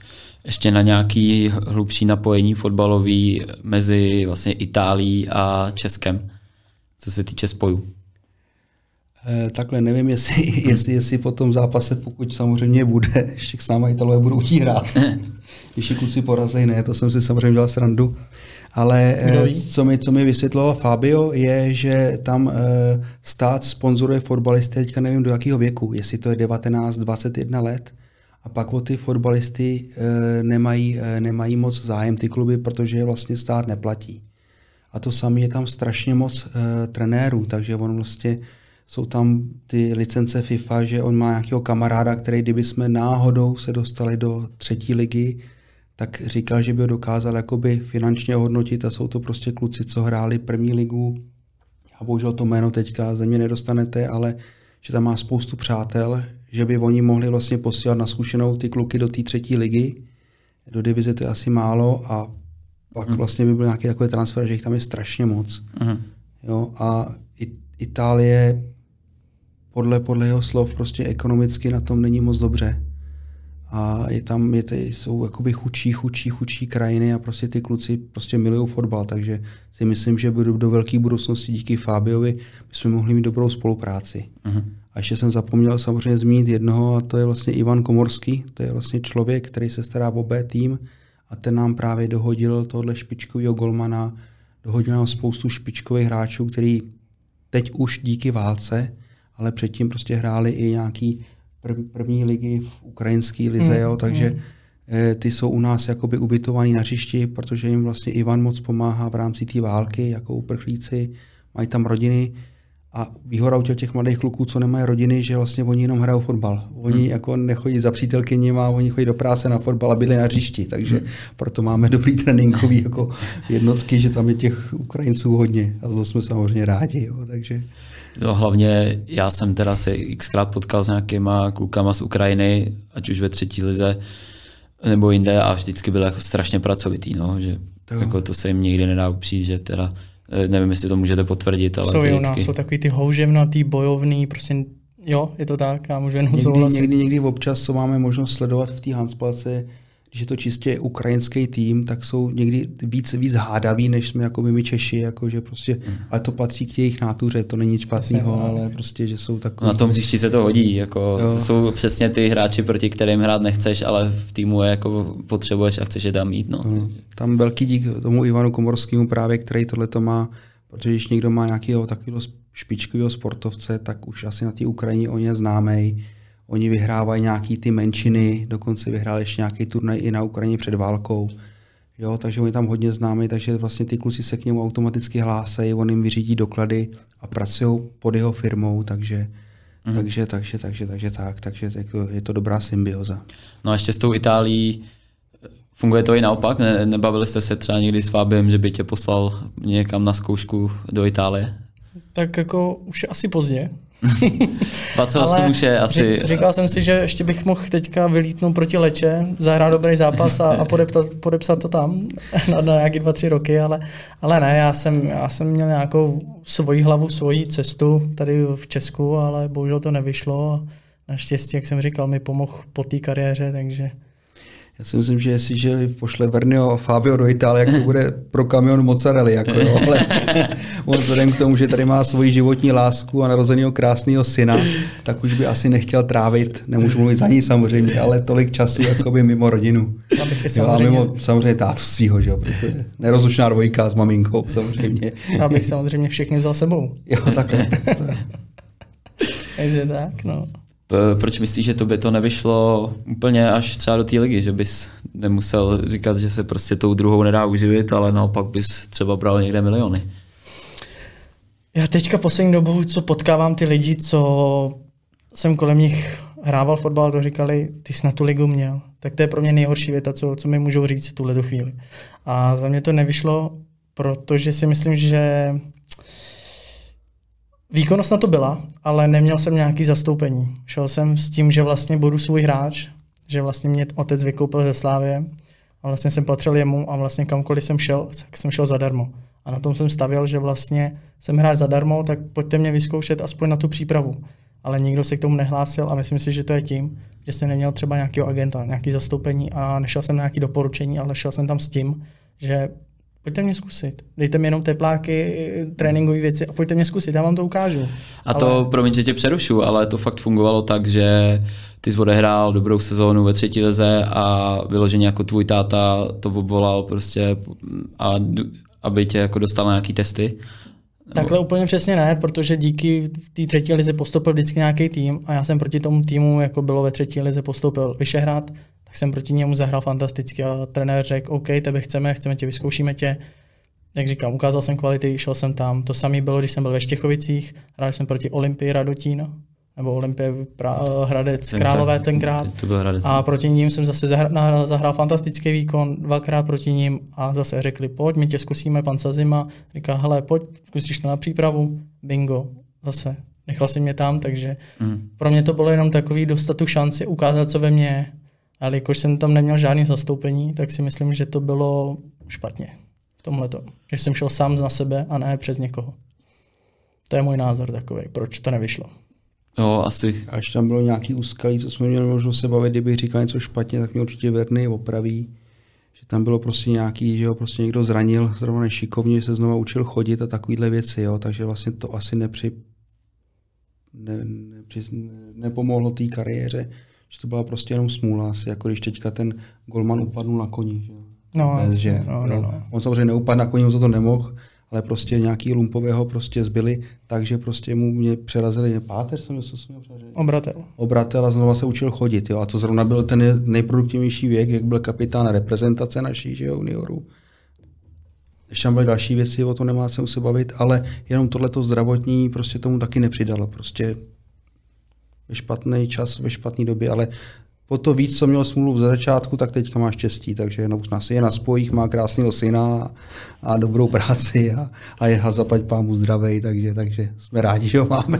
ještě na nějaký hlubší napojení fotbalový mezi vlastně Itálií a Českem, co se týče spojů. Eh, takhle nevím, jestli, jestli, jestli po tom zápase, pokud samozřejmě bude, ještě s náma Italové budou hrát. Když kluci porazí, ne, to jsem si samozřejmě dělal srandu. Ale eh, co mi, co mi vysvětloval Fabio, je, že tam eh, stát sponzoruje fotbalisty, teďka nevím do jakého věku, jestli to je 19, 21 let, a pak o ty fotbalisty nemají, nemají moc zájem ty kluby, protože je vlastně stát neplatí. A to samé je tam strašně moc trenérů, takže on vlastně jsou tam ty licence FIFA, že on má nějakého kamaráda, který kdyby jsme náhodou se dostali do třetí ligy, tak říkal, že by ho dokázal jakoby finančně hodnotit a jsou to prostě kluci, co hráli první ligu. Já bohužel to jméno teďka ze mě nedostanete, ale že tam má spoustu přátel, že by oni mohli vlastně posílat na zkušenou ty kluky do té třetí ligy. Do divize to je asi málo a pak mm. vlastně by byl nějaký takový transfer, že jich tam je strašně moc. Mm. Jo, a Itálie podle, podle jeho slov prostě ekonomicky na tom není moc dobře. A je tam, je tady, jsou jakoby chudší, chudší, chudší krajiny a prostě ty kluci prostě milují fotbal, takže si myslím, že do, do velké budoucnosti díky Fábiovi bychom mohli mít dobrou spolupráci. Uh-huh. A ještě jsem zapomněl samozřejmě zmínit jednoho a to je vlastně Ivan Komorský, to je vlastně člověk, který se stará o B tým a ten nám právě dohodil tohle špičkového golmana, dohodil nám spoustu špičkových hráčů, který teď už díky válce ale předtím prostě hráli i nějaký prv, první ligy v ukrajinské lize, mm, jo, takže mm. ty jsou u nás jakoby ubytovaní na hřišti, protože jim vlastně Ivan moc pomáhá v rámci té války, jako uprchlíci, mají tam rodiny a výhoda u těch mladých kluků, co nemají rodiny, že vlastně oni jenom hrajou fotbal. Oni hmm. jako nechodí za přítelkyněma, oni chodí do práce na fotbal a byli na hřišti, takže hmm. proto máme dobrý tréninkový jako jednotky, že tam je těch Ukrajinců hodně a to jsme samozřejmě rádi. Jo, takže No, hlavně já jsem teda se xkrát potkal s nějakýma klukama z Ukrajiny, ať už ve třetí lize nebo jinde a vždycky byl jako strašně pracovitý, no, že to. Jako to se jim nikdy nedá upřít, že teda eh, nevím, jestli to můžete potvrdit, ale jsou, ty jo, no, vždycky... jsou takový ty houževnatý, bojovný, prostě jo, je to tak, já můžu jenom někdy, někdy, někdy občas, co máme možnost sledovat v té Hansplace, když je to čistě ukrajinský tým, tak jsou někdy víc, víc hádaví, než jsme jako my, my Češi, jako že prostě, mm. ale to patří k jejich nátuře, to není nic špatného, ale prostě, že jsou takový... Na tom hřišti se to hodí, jako jo. jsou přesně ty hráči, proti kterým hrát nechceš, ale v týmu je jako potřebuješ a chceš je tam mít, no. no. Tam velký dík tomu Ivanu Komorskému právě, který tohle to má, protože když někdo má nějakého takového špičkového sportovce, tak už asi na té Ukrajině on je známý Oni vyhrávají nějaký ty menšiny, dokonce vyhráli ještě nějaký turnaj i na Ukrajině před válkou. Jo, takže oni tam hodně známí, takže vlastně ty kluci se k němu automaticky hlásají, on jim vyřídí doklady a pracují pod jeho firmou, takže, mm. takže, takže, takže, takže tak, takže jako je to dobrá symbioza. No a ještě s tou Itálií funguje to i naopak? Ne, nebavili jste se třeba někdy s Fabiem, že by tě poslal někam na zkoušku do Itálie? Tak jako už je asi pozdě, 28 už je asi... Říkal jsem si, že ještě bych mohl teďka vylítnout proti Leče, zahrát dobrý zápas a, a podepsat, podepsat to tam na, na nějaký dva, tři roky, ale, ale ne, já jsem, já jsem měl nějakou svoji hlavu, svoji cestu tady v Česku, ale bohužel to nevyšlo a naštěstí, jak jsem říkal, mi pomohl po té kariéře, takže já si myslím, že jestliže pošle Vernio a Fabio do Itálie, jak to bude pro kamion mozzarelli, jako jo, ale on vzhledem k tomu, že tady má svoji životní lásku a narozeného krásného syna, tak už by asi nechtěl trávit, nemůžu mluvit za ní samozřejmě, ale tolik času jakoby mimo rodinu. Jo, a mimo samozřejmě tátu svýho, že jo, protože nerozlučná dvojka s maminkou samozřejmě. Abych samozřejmě všechny vzal sebou. Jo, takhle. Takže tak, no. Proč myslíš, že to by to nevyšlo úplně až třeba do té ligy, že bys nemusel říkat, že se prostě tou druhou nedá uživit, ale naopak bys třeba bral někde miliony? Já teďka poslední dobu, co potkávám ty lidi, co jsem kolem nich hrával fotbal, to říkali, ty jsi na tu ligu měl. Tak to je pro mě nejhorší věta, co, co mi můžou říct v tuhle chvíli. A za mě to nevyšlo, protože si myslím, že Výkonnost na to byla, ale neměl jsem nějaký zastoupení. Šel jsem s tím, že vlastně budu svůj hráč, že vlastně mě otec vykoupil ze Slávě a vlastně jsem patřil jemu a vlastně kamkoliv jsem šel, tak jsem šel zadarmo. A na tom jsem stavěl, že vlastně jsem hráč zadarmo, tak pojďte mě vyzkoušet aspoň na tu přípravu. Ale nikdo se k tomu nehlásil a myslím si, že to je tím, že jsem neměl třeba nějakého agenta, nějaký zastoupení a nešel jsem na nějaké doporučení, ale šel jsem tam s tím, že Pojďte mě zkusit. Dejte mi jenom tepláky, tréninkové věci a pojďte mě zkusit, já vám to ukážu. A to, ale... promiň, že tě přerušu, ale to fakt fungovalo tak, že ty jsi odehrál dobrou sezónu ve třetí lize a vyloženě jako tvůj táta to obvolal prostě, a, aby tě jako dostal na nějaký testy. Takhle úplně přesně ne, protože díky té třetí lize postoupil vždycky nějaký tým a já jsem proti tomu týmu, jako bylo ve třetí lize, postoupil Vyšehrad, tak jsem proti němu zahrál fantasticky a trenér řekl, OK, tebe chceme, chceme tě, vyzkoušíme tě. Jak říkám, ukázal jsem kvality, šel jsem tam. To samé bylo, když jsem byl ve Štěchovicích, hrál jsem proti Olympii Radotín, nebo Olympie pra- Hradec Králové tenkrát. To byl Hradec. A proti ním jsem zase zahrál, zahrál fantastický výkon, dvakrát proti ním a zase řekli, pojď, my tě zkusíme, pan Sazima. Říká, hele, pojď, zkusíš to na přípravu, bingo, zase. Nechal si mě tam, takže mm. pro mě to bylo jenom takový dostat tu šanci ukázat, co ve mně je. Ale jakož jsem tam neměl žádný zastoupení, tak si myslím, že to bylo špatně v tomhle. Že jsem šel sám na sebe a ne přes někoho. To je můj názor takový, proč to nevyšlo. No, asi. Až tam bylo nějaký úskalí, co jsme měli možnost se bavit, kdybych říkal něco špatně, tak mě určitě Verny opraví. Že tam bylo prostě nějaký, že ho prostě někdo zranil, zrovna nešikovně, se znova učil chodit a takovýhle věci, jo. takže vlastně to asi nepři, ne, nepři, ne, nepomohlo té kariéře že to byla prostě jenom smůla, asi jako když teďka ten golman upadl na koni. Že? No, Bez, že, no, no, no. On samozřejmě neupadl na koni, on to, to nemohl, ale prostě nějaký lumpového prostě zbyli, takže prostě mu mě přerazili páteř, jsem něco jsem Obratel. Obratel a znova se učil chodit, jo. A to zrovna byl ten nejproduktivnější věk, jak byl kapitán reprezentace naší, že jo, juniorů. Ještě tam byly další věci, o tom nemá se se bavit, ale jenom tohleto zdravotní prostě tomu taky nepřidalo. Prostě ve špatný čas, ve špatné době, ale po to víc, co měl smůlu v začátku, tak teďka má štěstí, takže je na spojích, má krásného syna a, dobrou práci a, a je zaplať pámu zdravej, takže, takže jsme rádi, že ho máme.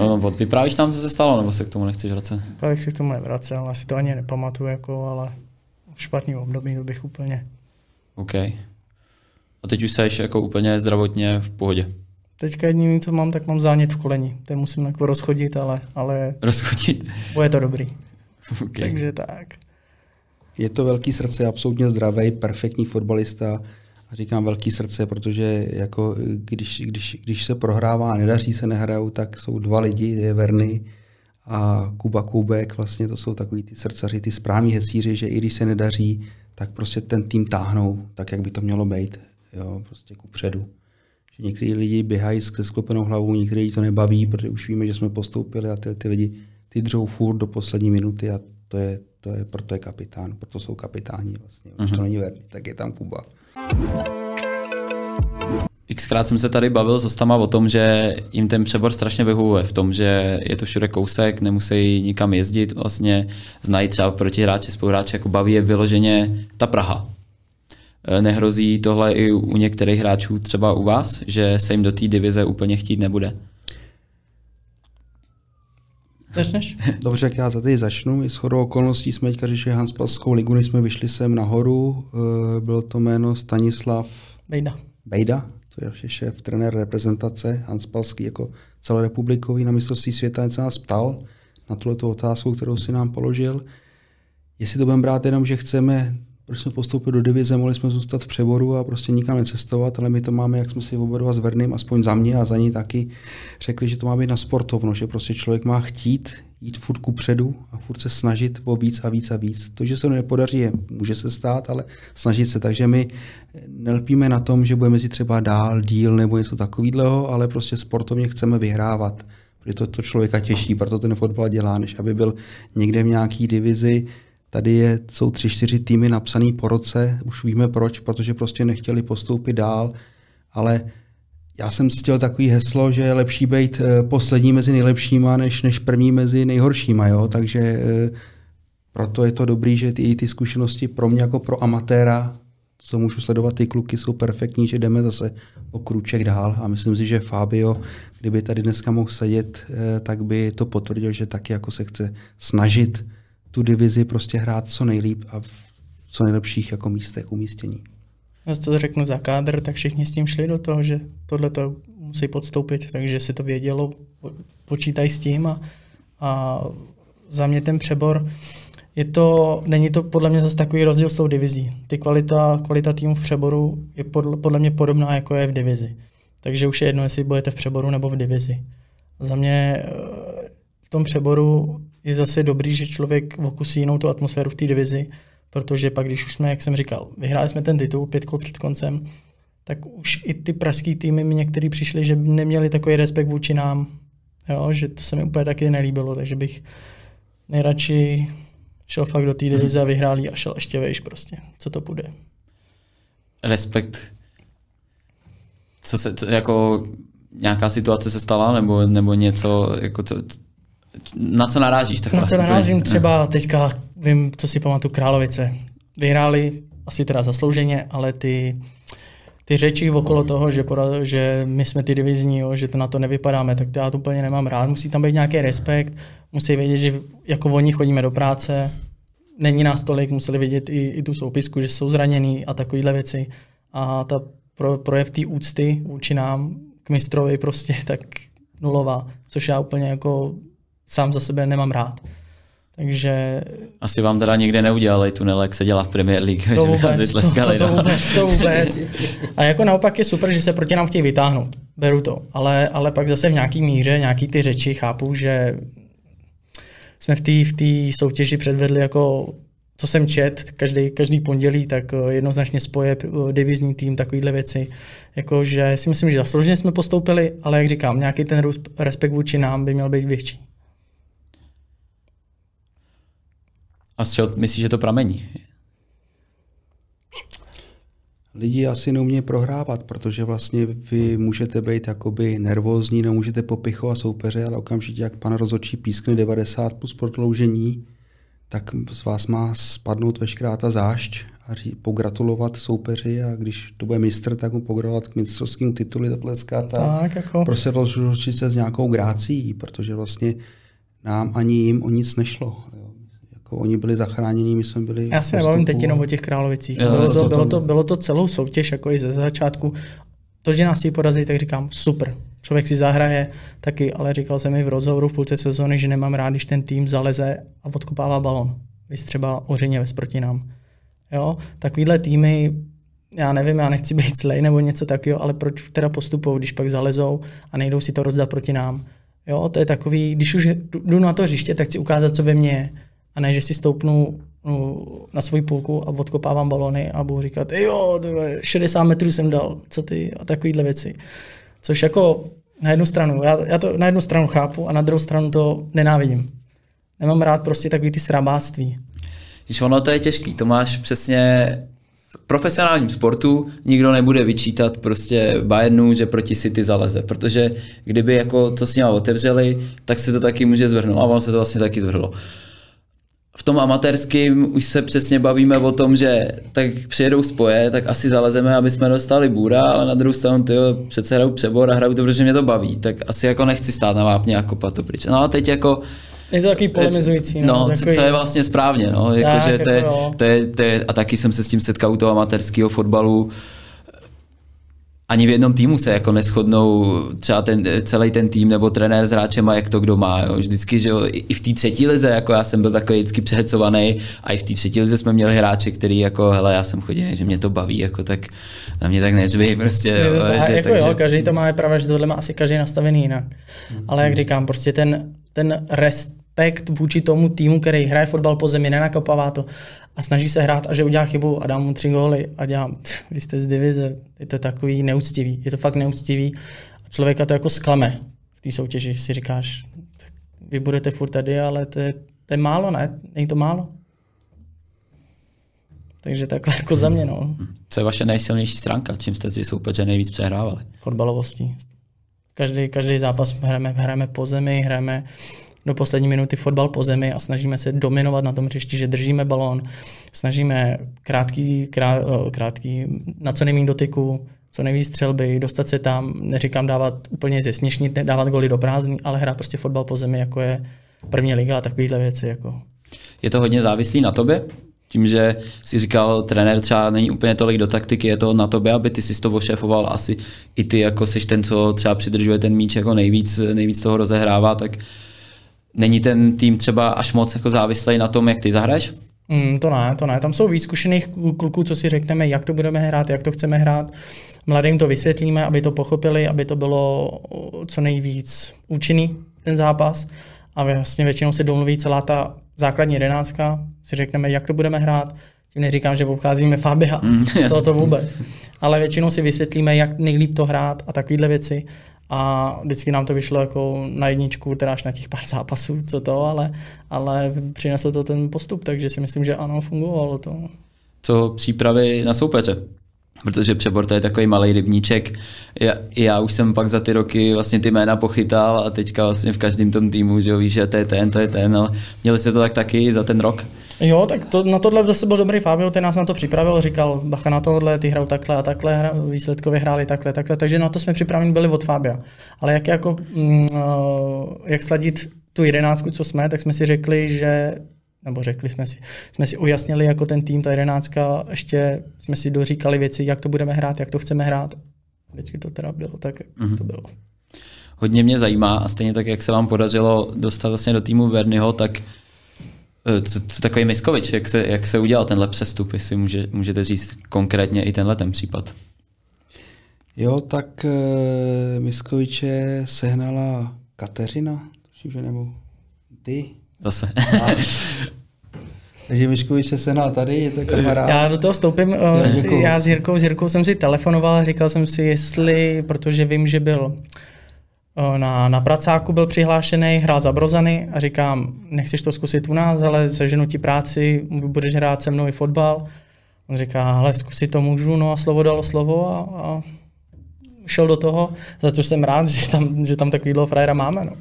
No, no, vyprávíš nám, co se stalo, nebo se k tomu nechceš vracet? Já se k tomu nevracel, asi to ani nepamatuju, jako, ale špatný období to bych úplně. OK. A teď už jsi jako úplně zdravotně v pohodě? Teďka jediný, co mám, tak mám zánět v koleni. To musím jako rozchodit, ale... ale rozchodit? Bude to dobrý. Okay. Takže tak. Je to velký srdce, absolutně zdravý, perfektní fotbalista. A říkám velký srdce, protože jako když, když, když se prohrává a nedaří se nehrajou, tak jsou dva lidi, je Verny a Kuba Kubek, vlastně to jsou takový ty srdcaři, ty správní hecíři, že i když se nedaří, tak prostě ten tým táhnou, tak jak by to mělo být, jo, prostě ku předu. Že někteří lidi běhají se sklopenou hlavou, někteří to nebaví, protože už víme, že jsme postoupili a ty, ty lidi ty držou furt do poslední minuty a to je, to je, proto je kapitán, proto jsou kapitáni vlastně. Už to mhm. není Verny, tak je tam Kuba. Xkrát jsem se tady bavil s ostama o tom, že jim ten přebor strašně vyhovuje v tom, že je to všude kousek, nemusí nikam jezdit, vlastně znají třeba protihráče, spoluhráče, jako baví je vyloženě ta Praha. E, nehrozí tohle i u některých hráčů, třeba u vás, že se jim do té divize úplně chtít nebude? Začneš? Dobře, jak já tady začnu. I shodou okolností jsme teďka řešili Hanspalskou ligu, než jsme vyšli sem nahoru. E, bylo to jméno Stanislav Bejda. Bejda, to je šéf, trenér reprezentace Hanspalský jako celorepublikový na mistrovství světa, se nás ptal na tuto otázku, kterou si nám položil. Jestli to budeme brát jenom, že chceme proč jsme postoupili do divize, mohli jsme zůstat v přeboru a prostě nikam necestovat, ale my to máme, jak jsme si oba dva s Verným, aspoň za mě a za ní taky, řekli, že to má být na sportovno, že prostě člověk má chtít jít furt ku předu a furt se snažit o víc a víc a víc. To, že se to nepodaří, je, může se stát, ale snažit se. Takže my nelpíme na tom, že budeme si třeba dál, díl nebo něco takového, ale prostě sportovně chceme vyhrávat. Protože to, to člověka těší, proto ten fotbal dělá, než aby byl někde v nějaký divizi, Tady je, jsou tři, čtyři týmy napsaný po roce, už víme proč, protože prostě nechtěli postoupit dál, ale já jsem chtěl takový heslo, že je lepší být eh, poslední mezi nejlepšíma, než, než první mezi nejhoršíma, jo? takže eh, proto je to dobrý, že ty, ty zkušenosti pro mě jako pro amatéra, co můžu sledovat, ty kluky jsou perfektní, že jdeme zase o kruček dál a myslím si, že Fabio, kdyby tady dneska mohl sedět, eh, tak by to potvrdil, že taky jako se chce snažit tu divizi prostě hrát co nejlíp a v co nejlepších jako místech umístění. Já to řeknu za kádr, tak všichni s tím šli do toho, že tohle to musí podstoupit, takže si to vědělo, počítají s tím a, a za mě ten přebor, je to, není to podle mě zase takový rozdíl s tou divizí. Ty kvalita, kvalita týmu v přeboru je podle, podle mě podobná, jako je v divizi. Takže už je jedno, jestli budete v přeboru nebo v divizi. Za mě eh, v tom přeboru je zase dobrý, že člověk okusí jinou tu atmosféru v té divizi, protože pak, když už jsme, jak jsem říkal, vyhráli jsme ten titul pět kol před koncem, tak už i ty pražský týmy mi některý přišli, že neměli takový respekt vůči nám, jo, že to se mi úplně taky nelíbilo, takže bych nejradši šel fakt do té divize a vyhrál a šel ještě vejš prostě, co to bude. Respekt. Co se, co, jako nějaká situace se stala, nebo, nebo něco, jako co, na co narážíš? Takhle? Na co narážím třeba teďka, vím, co si pamatuju, Královice. Vyhráli asi teda zaslouženě, ale ty, ty řeči okolo toho, že, poda, že my jsme ty divizní, jo, že to na to nevypadáme, tak to já to úplně nemám rád. Musí tam být nějaký respekt, musí vědět, že jako oni chodíme do práce, není nás tolik, museli vidět i, i tu soupisku, že jsou zranění a takovéhle věci. A ta pro, projev té úcty vůči nám, k mistrovi prostě, tak nulová, což já úplně jako sám za sebe nemám rád. Takže... Asi vám teda nikde neudělali tunel, jak se dělá v Premier League. To vůbec, to, to, to, vůbec, to vůbec. A jako naopak je super, že se proti nám chtějí vytáhnout. Beru to. Ale, ale pak zase v nějaký míře, nějaký ty řeči chápu, že jsme v té v soutěži předvedli jako co jsem čet každý, každý pondělí, tak eh, jednoznačně spoje eh, divizní tým, takovýhle věci. Jako, že si myslím, že zaslouženě jsme postoupili, ale jak říkám, nějaký ten respekt vůči nám by měl být větší. A z čeho myslíš, že to pramení? Lidi asi neumějí prohrávat, protože vlastně vy můžete být jakoby nervózní, nemůžete popichovat soupeře, ale okamžitě, jak pan rozhodčí pískne 90 plus prodloužení, tak z vás má spadnout veškerá ta zášť a pogratulovat soupeři a když to bude mistr, tak mu pogratulovat k mistrovským tituli, zatleskat a tak, jako. prostě rozlučit se s nějakou grácí, protože vlastně nám ani jim o nic nešlo. Jo. Jako oni byli zachráněni, my jsme byli. Já se nebavím teď jenom o těch královicích. Jo, bylo, to, bylo, to, bylo to celou soutěž, jako i ze začátku. To, že nás ti porazí, tak říkám, super. Člověk si zahraje taky, ale říkal jsem mi v rozhovoru v půlce sezóny, že nemám rád, když ten tým zaleze a odkopává balon. Vy třeba Ořiněvec proti nám. Jo, takovýhle týmy, já nevím, já nechci být zlej nebo něco takového, ale proč teda postupují, když pak zalezou a nejdou si to rozdat proti nám. Jo, to je takový, když už jdu na to hřiště, tak chci ukázat, co ve mně je. A ne, že si stoupnu no, na svoji půlku a odkopávám balony a budu říkat, jo, 60 metrů jsem dal, co ty a takovýhle věci. Což jako na jednu stranu, já, já to na jednu stranu chápu a na druhou stranu to nenávidím. Nemám rád prostě takový ty srabáctví. Když ono to je těžký, to máš přesně v profesionálním sportu nikdo nebude vyčítat prostě Bayernu, že proti City zaleze, protože kdyby jako to s ním otevřeli, tak se to taky může zvrhnout a ono se to vlastně taky zvrhlo. V tom amatérském už se přesně bavíme o tom, že tak přijedou spoje, tak asi zalezeme, aby jsme dostali bůra, ale na druhou stranu ty přece hraju přebor a hraju to, protože mě to baví, tak asi jako nechci stát na vápně a kopat to pryč. No a teď jako je to takový polemizující. No, no takový... co je vlastně správně. No, jako, tak, že to, je, jako to, je, to je, a taky jsem se s tím setkal u toho amatérského fotbalu. Ani v jednom týmu se jako neschodnou třeba ten, celý ten tým nebo trenér s hráčem a jak to kdo má. Jo. Vždycky, že jo, i v té třetí lize, jako já jsem byl takový vždycky přehecovaný a i v té třetí lize jsme měli hráče, který jako, hele, já jsem chodil, že mě to baví, jako tak na mě tak neřví, prostě. Je, jo, a že, jako takže... jo, každý to má pravda, že tohle má asi každý nastavený jinak. Mm. Ale jak říkám, prostě ten, ten rest respekt vůči tomu týmu, který hraje fotbal po zemi, nenakopává to a snaží se hrát a že udělá chybu a dá mu tři góly a dělám, vy jste z divize, je to takový neúctivý, je to fakt neúctivý a člověka to jako sklame v té soutěži, si říkáš, tak vy budete furt tady, ale to je, to je málo, ne? Není to málo? Takže takhle jako za mě, no. Co je vaše nejsilnější stránka? Čím jste si soupeře nejvíc přehrávali? Fotbalovostí. Každý, každý zápas hrajeme, hrajeme po zemi, hrajeme do poslední minuty fotbal po zemi a snažíme se dominovat na tom hřišti, že držíme balón, snažíme krátký, krát, krátký na co nejméně dotyku, co nejvíc střelby, dostat se tam, neříkám dávat úplně zesměšnit, dávat goly do prázdný, ale hrát prostě fotbal po zemi, jako je první liga a takovéhle věci. Jako. Je to hodně závislý na tobě? Tím, že si říkal, trenér třeba není úplně tolik do taktiky, je to na tobě, aby ty si to ošéfoval, asi i ty jako seš ten, co třeba přidržuje ten míč jako nejvíc, nejvíc toho rozehrává, tak Není ten tým třeba až moc jako závislý na tom, jak ty zahraješ? Mm, to ne, to ne. Tam jsou víc zkušených kluků, co si řekneme, jak to budeme hrát, jak to chceme hrát. Mladým to vysvětlíme, aby to pochopili, aby to bylo co nejvíc účinný, ten zápas. A vlastně většinou se domluví celá ta základní jedenáctka, si řekneme, jak to budeme hrát. Tím neříkám, že obcházíme Fabia, mm, to, to vůbec. Ale většinou si vysvětlíme, jak nejlíp to hrát a takovéhle věci a vždycky nám to vyšlo jako na jedničku, teda až na těch pár zápasů, co to, ale, ale přineslo to ten postup, takže si myslím, že ano, fungovalo to. Co přípravy na soupeře? Protože Přebor to je takový malý rybníček. Já, já už jsem pak za ty roky vlastně ty jména pochytal a teďka vlastně v každém tom týmu, že jo, víš, že to je ten, to je ten, ale měli jste to tak taky za ten rok? Jo, tak to, na tohle zase byl dobrý Fabio, ten nás na to připravil, říkal, bacha na tohle, ty hrajou takhle a takhle, hra, výsledkově hráli takhle, takhle, takže na to jsme připraveni byli od Fabia. Ale jak, jako, mm, uh, jak sladit tu jedenáctku, co jsme, tak jsme si řekli, že nebo řekli jsme si, jsme si ujasnili jako ten tým, ta jedenáctka, ještě jsme si doříkali věci, jak to budeme hrát, jak to chceme hrát. Vždycky to teda bylo tak, jak mm-hmm. to bylo. Hodně mě zajímá a stejně tak, jak se vám podařilo dostat vlastně do týmu Vernyho, tak Eh, co, co takový Miskovič, jak se, jak se udělal tenhle přestup, jestli může, můžete říct konkrétně i tenhle ten případ. Jo, tak e, Miskoviče sehnala Kateřina, tuším, že nebo ty. Zase. Takže Miškovič se sehnal tady, je to kamarád. Já do toho vstoupím. Já, já s Jirkou, s Jirkou jsem si telefonoval, říkal jsem si, jestli, protože vím, že byl na, na pracáku byl přihlášený, hrál za Brozany a říkám, nechceš to zkusit u nás, ale seženu ti práci, budeš hrát se mnou i fotbal. On říká, hele, zkusit to můžu, no a slovo dalo slovo a, a šel do toho, za to jsem rád, že tam, že tam takovýhle frajera máme. No.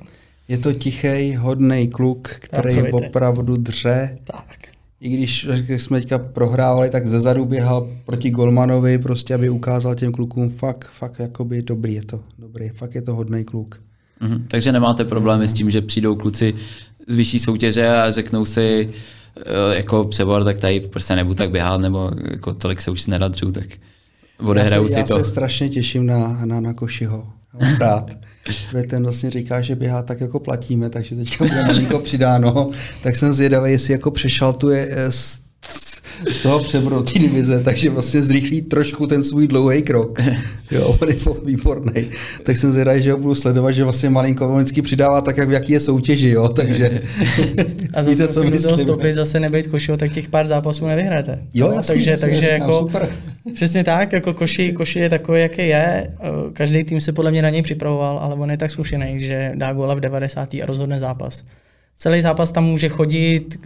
Je to tichý, hodný kluk, který opravdu dře. Tak i když jsme teďka prohrávali, tak ze zadu běhal proti Golmanovi, prostě aby ukázal těm klukům, fakt, fakt jakoby dobrý je to, dobrý, fakt je to hodný kluk. Mm-hmm. Takže nemáte problémy s tím, že přijdou kluci z vyšší soutěže a řeknou si, eh, jako přebor, tak tady prostě nebudu tak běhat, nebo jako tolik se už nedadřu, tak odehraju si já to. Já se strašně těším na, na, na Košiho. Rád. protože ten vlastně říká, že běhá tak, jako platíme, takže teďka bude malinko přidáno, tak jsem zvědavý, jestli jako přešaltuje eh, z z toho přebro té divize, takže vlastně zrychlí trošku ten svůj dlouhý krok. Jo, on je výborný. Tak jsem zvědavý, že ho budu sledovat, že vlastně malinko vždycky přidává tak, jak v jaký je soutěži, jo, takže... A zase víte, co do toho stoupit, zase nebejt košil, tak těch pár zápasů nevyhrajete. Jo, jasný, takže, jasný, takže říkám, jako, super. přesně tak, jako koši, koši je takový, jaký je. Každý tým se podle mě na něj připravoval, ale on je tak zkušený, že dá góla v 90. a rozhodne zápas celý zápas tam může chodit,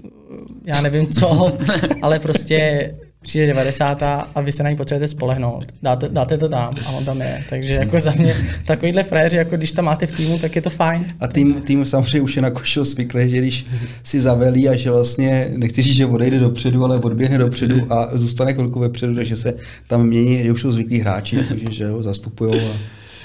já nevím co, ale prostě přijde 90. a vy se na ní potřebujete spolehnout. Dáte, dáte to tam a on tam je. Takže jako za mě takovýhle fréři, jako když tam máte v týmu, tak je to fajn. A tým, tým samozřejmě už je na košil zvyklý, že když si zavelí a že vlastně, nechci říct, že odejde dopředu, ale odběhne dopředu a zůstane chvilku vepředu, takže se tam mění, že už jsou zvyklí hráči, takže že ho zastupují a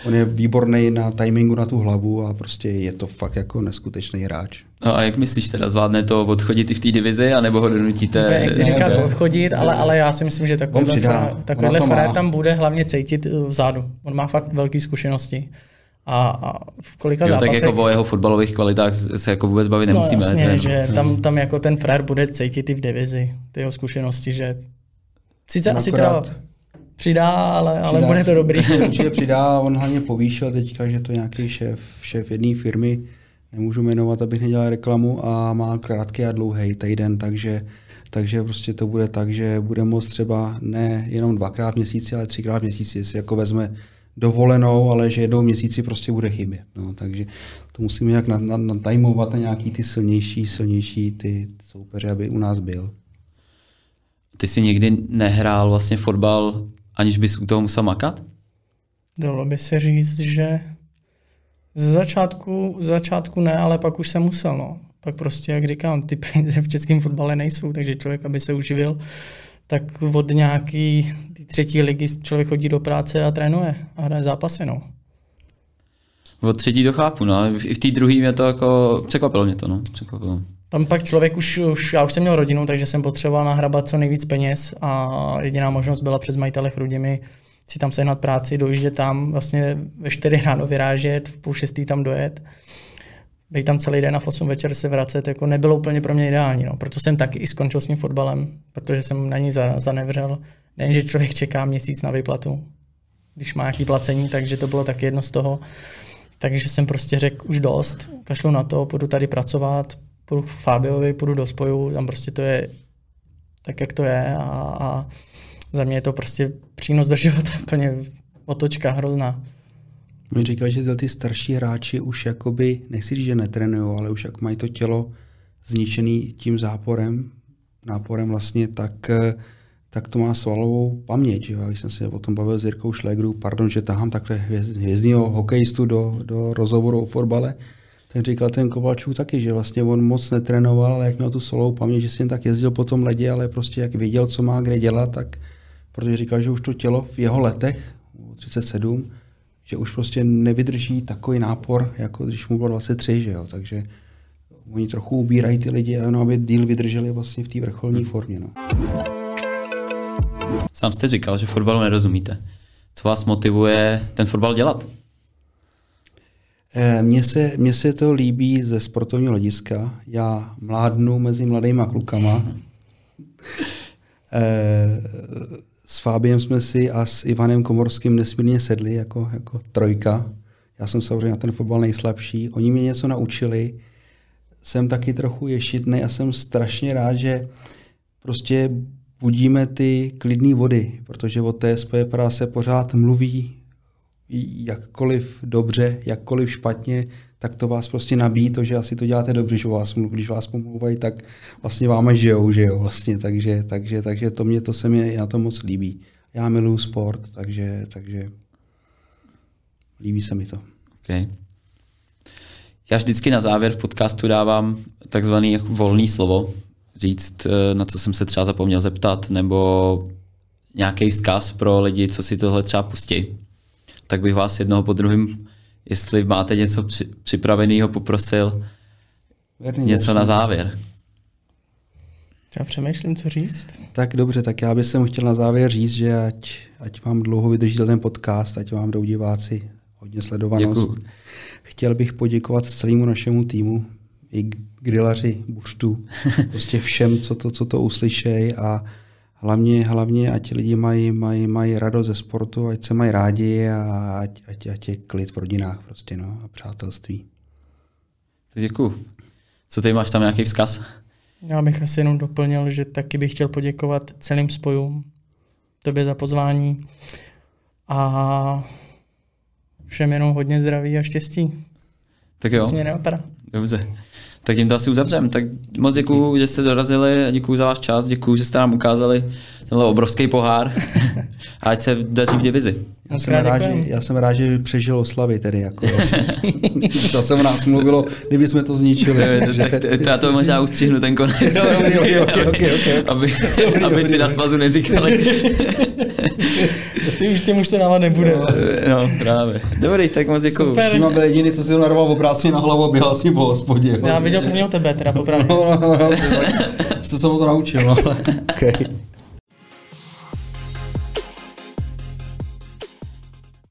on je výborný na timingu na tu hlavu a prostě je to fakt jako neskutečný hráč. No a jak myslíš teda, zvládne to odchodit i v té divizi, anebo ho donutíte? Ne, nechci říkat ne, odchodit, ale, ale já si myslím, že takovýhle, fra, takovýhle frajer tam bude hlavně cítit uh, vzadu. On má fakt velké zkušenosti. A, a v kolika jo, zápasech... tak jako o jeho fotbalových kvalitách se jako vůbec bavit no, nemusíme. Jasně, ne? že tam, tam jako ten frér bude cítit i v divizi, ty jeho zkušenosti, že sice no, asi teda Přidá, ale, přidá, ale bude to dobrý. Určitě přidá, on hlavně povýšil teďka, že to nějaký šéf, šéf jedné firmy, nemůžu jmenovat, abych nedělal reklamu a má krátký a dlouhý týden, takže, takže prostě to bude tak, že bude moct třeba ne jenom dvakrát v měsíci, ale třikrát v měsíci, si jako vezme dovolenou, ale že jednou v měsíci prostě bude chybět. No, takže to musíme nějak natajmovat na nějaký ty silnější, silnější ty soupeře, aby u nás byl. Ty jsi nikdy nehrál vlastně fotbal aniž bys u toho musel makat? Dalo by se říct, že z začátku, z začátku ne, ale pak už jsem musel. No. Pak prostě, jak říkám, ty peníze v českém fotbale nejsou, takže člověk, aby se uživil, tak od nějaký třetí ligy člověk chodí do práce a trénuje a hraje zápasy. No. Od třetí to chápu, no. I v té druhé mě to jako, překvapilo mě to, no. Překvapilo. Tam pak člověk už, už, já už jsem měl rodinu, takže jsem potřeboval nahrabat co nejvíc peněz a jediná možnost byla přes majitele Chrudimi si tam sehnat práci, dojíždět tam, vlastně ve 4 ráno vyrážet, v půl šestý tam dojet, být tam celý den a v 8 večer se vracet, jako nebylo úplně pro mě ideální. No. Proto jsem taky i skončil s tím fotbalem, protože jsem na ní zanevřel. Nejen, že člověk čeká měsíc na výplatu, když má nějaký placení, takže to bylo taky jedno z toho. Takže jsem prostě řekl už dost, kašlu na to, půjdu tady pracovat, půjdu k Fabiovi, půjdu do spoju, tam prostě to je tak, jak to je a, a za mě je to prostě přínos do života, plně otočka hrozná. Mi říkal, že ty starší hráči už jakoby, nechci říct, že netrenují, ale už jak mají to tělo zničený tím záporem, náporem vlastně, tak, tak to má svalovou paměť. Jo. Když jsem se o tom bavil s Jirkou Šlegru, pardon, že tahám takhle hvězdního hokejistu do, do rozhovoru o fotbale, tak říkal ten Kovalčů taky, že vlastně on moc netrénoval, ale jak měl tu solou paměť, že si jen tak jezdil po tom ledě, ale prostě jak viděl, co má kde dělat, tak protože říkal, že už to tělo v jeho letech, 37, že už prostě nevydrží takový nápor, jako když mu bylo 23, že jo, takže oni trochu ubírají ty lidi, no, aby díl vydrželi vlastně v té vrcholní formě. No. Sám jste říkal, že fotbalu nerozumíte. Co vás motivuje ten fotbal dělat? Eh, mně se, mně se to líbí ze sportovního hlediska. Já mládnu mezi mladýma klukama. S Fábiem jsme si a s Ivanem Komorským nesmírně sedli jako, jako trojka. Já jsem samozřejmě na ten fotbal nejslabší. Oni mě něco naučili. Jsem taky trochu ješitný a jsem strašně rád, že prostě budíme ty klidné vody, protože o TSP se pořád mluví, jakkoliv dobře, jakkoliv špatně, tak to vás prostě nabíjí to, že asi to děláte dobře, že vás, když vás pomluvají, tak vlastně váma žijou, že jo, vlastně, takže, takže, takže to mě, to se mi na to moc líbí. Já miluju sport, takže, takže líbí se mi to. Okay. Já vždycky na závěr v podcastu dávám takzvaný volný slovo, říct, eh, na co jsem se třeba zapomněl zeptat, nebo nějaký vzkaz pro lidi, co si tohle třeba pustí tak bych vás jednoho po druhém, jestli máte něco při, připraveného, poprosil Věrný něco začný. na závěr. Já přemýšlím, co říct. Tak dobře, tak já bych chtěl na závěr říct, že ať, ať vám dlouho vydrží ten podcast, ať vám jdou diváci hodně sledovanost. Děkuju. Chtěl bych poděkovat celému našemu týmu, i grillaři, buštu, prostě všem, co to, co to uslyšej a hlavně, hlavně ať lidi mají, mají, mají radost ze sportu, ať se mají rádi a ať, ať, ať je klid v rodinách prostě, no, a přátelství. Tak děkuju. Co ty máš tam nějaký vzkaz? Já bych asi jenom doplnil, že taky bych chtěl poděkovat celým spojům, tobě za pozvání a všem jenom hodně zdraví a štěstí. Tak jo, Nic mě dobře. Tak tím to asi uzavřem. Tak moc děkuju, že jste dorazili, děkuju za váš čas, děkuju, že jste nám ukázali tenhle obrovský pohár a ať se daří v divizi. Já jsem, rád, že, já jsem rád, že přežil oslavy tedy. Jako, to se o nás mluvilo, kdyby jsme to zničili. tak t- t- já to možná ustřihnu ten konec, Dobrý, dobrý, okay, okay, okay. aby, aby si na svazu neříkali. Ty už tím už to dávat nebude. No, právě. Dobrý, tak moc děkuju. Super. Šíma byl jediný, co si ho narval obráceně na hlavu a běhal si po hospodě. Já viděl prvního tebe, teda popravdě. No, no, no, no, to mu to naučil, no, ale okay.